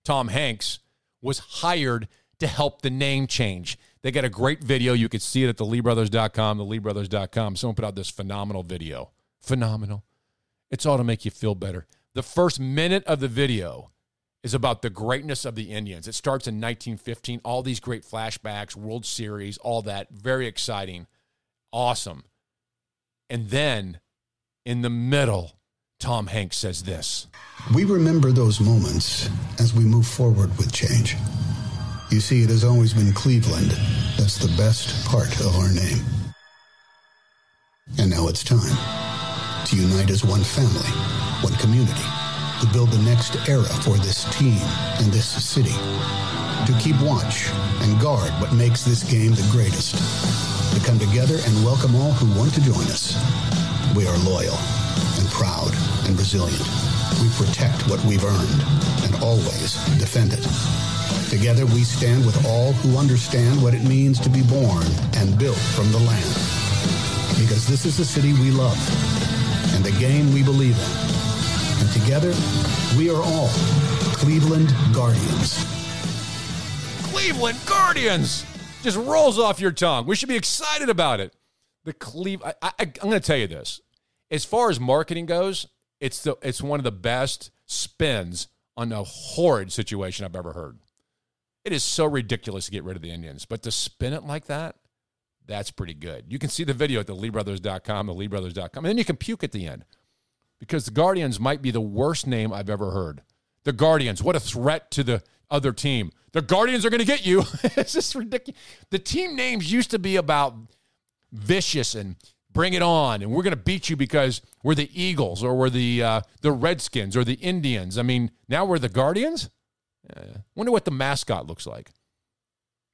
Tom Hanks was hired to help the name change. They got a great video. You could see it at the LeeBrothers.com, the LeeBrothers.com. Someone put out this phenomenal video. Phenomenal. It's all to make you feel better. The first minute of the video is about the greatness of the Indians. It starts in 1915, all these great flashbacks, World Series, all that. Very exciting. Awesome. And then in the middle, Tom Hanks says this. We remember those moments as we move forward with change. You see, it has always been Cleveland that's the best part of our name. And now it's time to unite as one family, one community, to build the next era for this team and this city, to keep watch and guard what makes this game the greatest, to come together and welcome all who want to join us. We are loyal, and proud and resilient. We protect what we've earned and always defend it. Together we stand with all who understand what it means to be born and built from the land. Because this is the city we love and the game we believe in. And together, we are all Cleveland Guardians. Cleveland Guardians just rolls off your tongue. We should be excited about it. The Cleve. I, I'm going to tell you this. As far as marketing goes, it's the it's one of the best spins on a horrid situation I've ever heard. It is so ridiculous to get rid of the Indians, but to spin it like that, that's pretty good. You can see the video at the LeeBrothers.com, the LeeBrothers.com, and then you can puke at the end because the Guardians might be the worst name I've ever heard. The Guardians, what a threat to the other team. The Guardians are going to get you. [LAUGHS] it's just ridiculous. The team names used to be about vicious and bring it on, and we're going to beat you because we're the Eagles or we're the uh, the Redskins or the Indians. I mean, now we're the Guardians. Uh, wonder what the mascot looks like.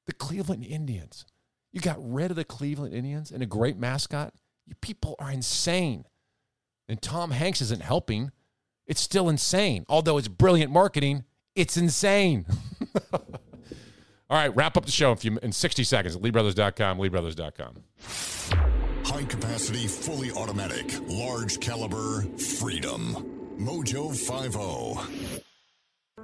The Cleveland Indians. You got rid of the Cleveland Indians and a great mascot. You people are insane. And Tom Hanks isn't helping. It's still insane. Although it's brilliant marketing, it's insane. [LAUGHS] All right, wrap up the show in, few, in 60 seconds at LeeBrothers.com, LeeBrothers.com. High capacity, fully automatic, large caliber, freedom. Mojo oh. 50.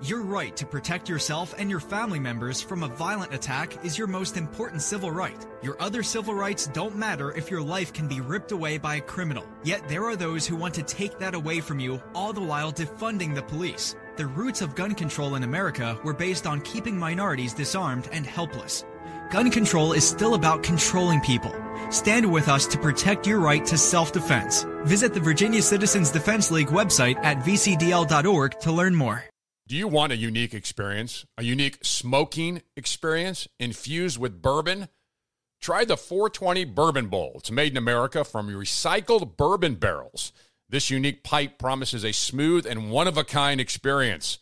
Your right to protect yourself and your family members from a violent attack is your most important civil right. Your other civil rights don't matter if your life can be ripped away by a criminal. Yet there are those who want to take that away from you, all the while defunding the police. The roots of gun control in America were based on keeping minorities disarmed and helpless. Gun control is still about controlling people. Stand with us to protect your right to self-defense. Visit the Virginia Citizens Defense League website at vcdl.org to learn more. Do you want a unique experience, a unique smoking experience infused with bourbon? Try the 420 Bourbon Bowl. It's made in America from recycled bourbon barrels. This unique pipe promises a smooth and one of a kind experience.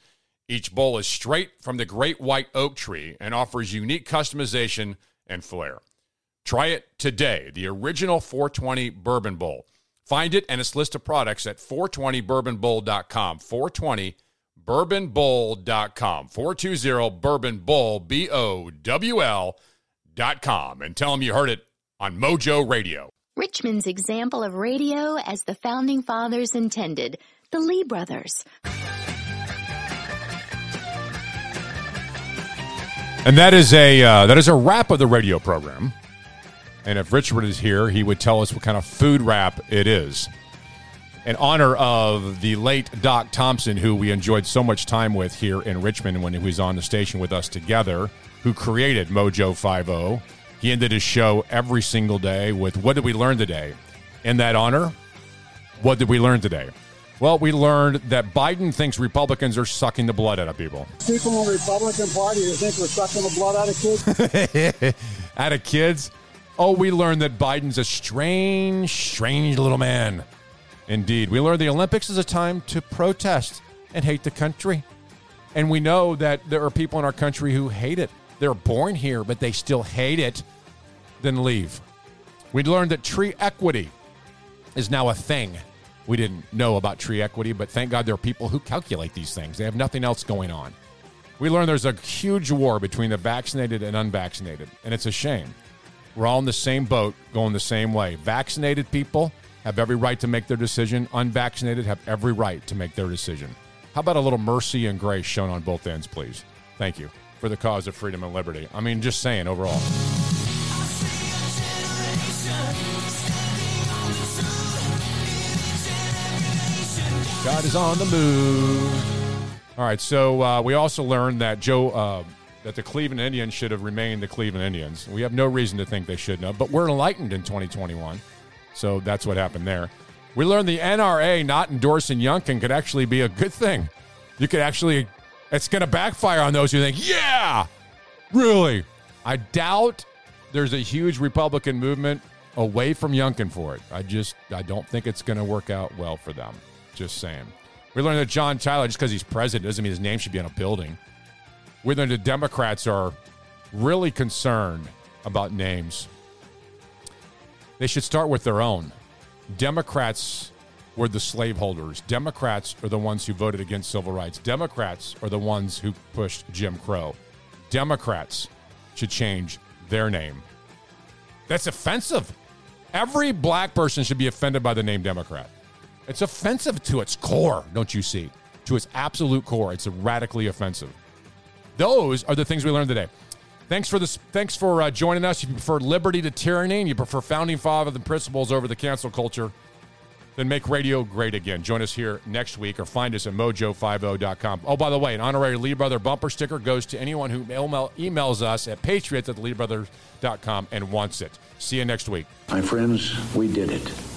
Each bowl is straight from the great white oak tree and offers unique customization and flair. Try it today, the original 420 Bourbon Bowl. Find it and its list of products at 420bourbonbowl.com. 420 bourbonbowl.com. 420 Bourbon Bowl, B O W L.com. And tell them you heard it on Mojo Radio. Richmond's example of radio as the founding fathers intended, the Lee brothers. And that is a uh, that is a wrap of the radio program. And if Richard is here, he would tell us what kind of food wrap it is. In honor of the late Doc Thompson, who we enjoyed so much time with here in Richmond when he was on the station with us together, who created Mojo 50. He ended his show every single day with what did we learn today? In that honor, what did we learn today? Well, we learned that Biden thinks Republicans are sucking the blood out of people. People in the Republican Party who think we're sucking the blood out of kids. [LAUGHS] out of kids. Oh, we learned that Biden's a strange, strange little man. Indeed. We learned the Olympics is a time to protest and hate the country. And we know that there are people in our country who hate it. They're born here, but they still hate it, then leave. We learned that tree equity is now a thing. We didn't know about tree equity, but thank God there are people who calculate these things. They have nothing else going on. We learned there's a huge war between the vaccinated and unvaccinated, and it's a shame. We're all in the same boat, going the same way. Vaccinated people have every right to make their decision, unvaccinated have every right to make their decision. How about a little mercy and grace shown on both ends, please? Thank you for the cause of freedom and liberty. I mean, just saying overall. God is on the move. All right, so uh, we also learned that Joe, uh, that the Cleveland Indians should have remained the Cleveland Indians. We have no reason to think they shouldn't have, but we're enlightened in 2021. So that's what happened there. We learned the NRA not endorsing Youngkin could actually be a good thing. You could actually, it's going to backfire on those who think, yeah, really. I doubt there's a huge Republican movement away from Youngkin for it. I just, I don't think it's going to work out well for them. Just saying. We learned that John Tyler, just because he's president, doesn't mean his name should be on a building. We learned that Democrats are really concerned about names. They should start with their own. Democrats were the slaveholders. Democrats are the ones who voted against civil rights. Democrats are the ones who pushed Jim Crow. Democrats should change their name. That's offensive. Every black person should be offended by the name Democrat. It's offensive to its core, don't you see? To its absolute core, it's radically offensive. Those are the things we learned today. Thanks for this. Thanks for uh, joining us. If you prefer liberty to tyranny, and you prefer founding father and principles over the cancel culture, then make radio great again. Join us here next week, or find us at mojo50.com. Oh, by the way, an honorary Lee Brother bumper sticker goes to anyone who email, emails us at patriots at and wants it. See you next week. My friends, we did it.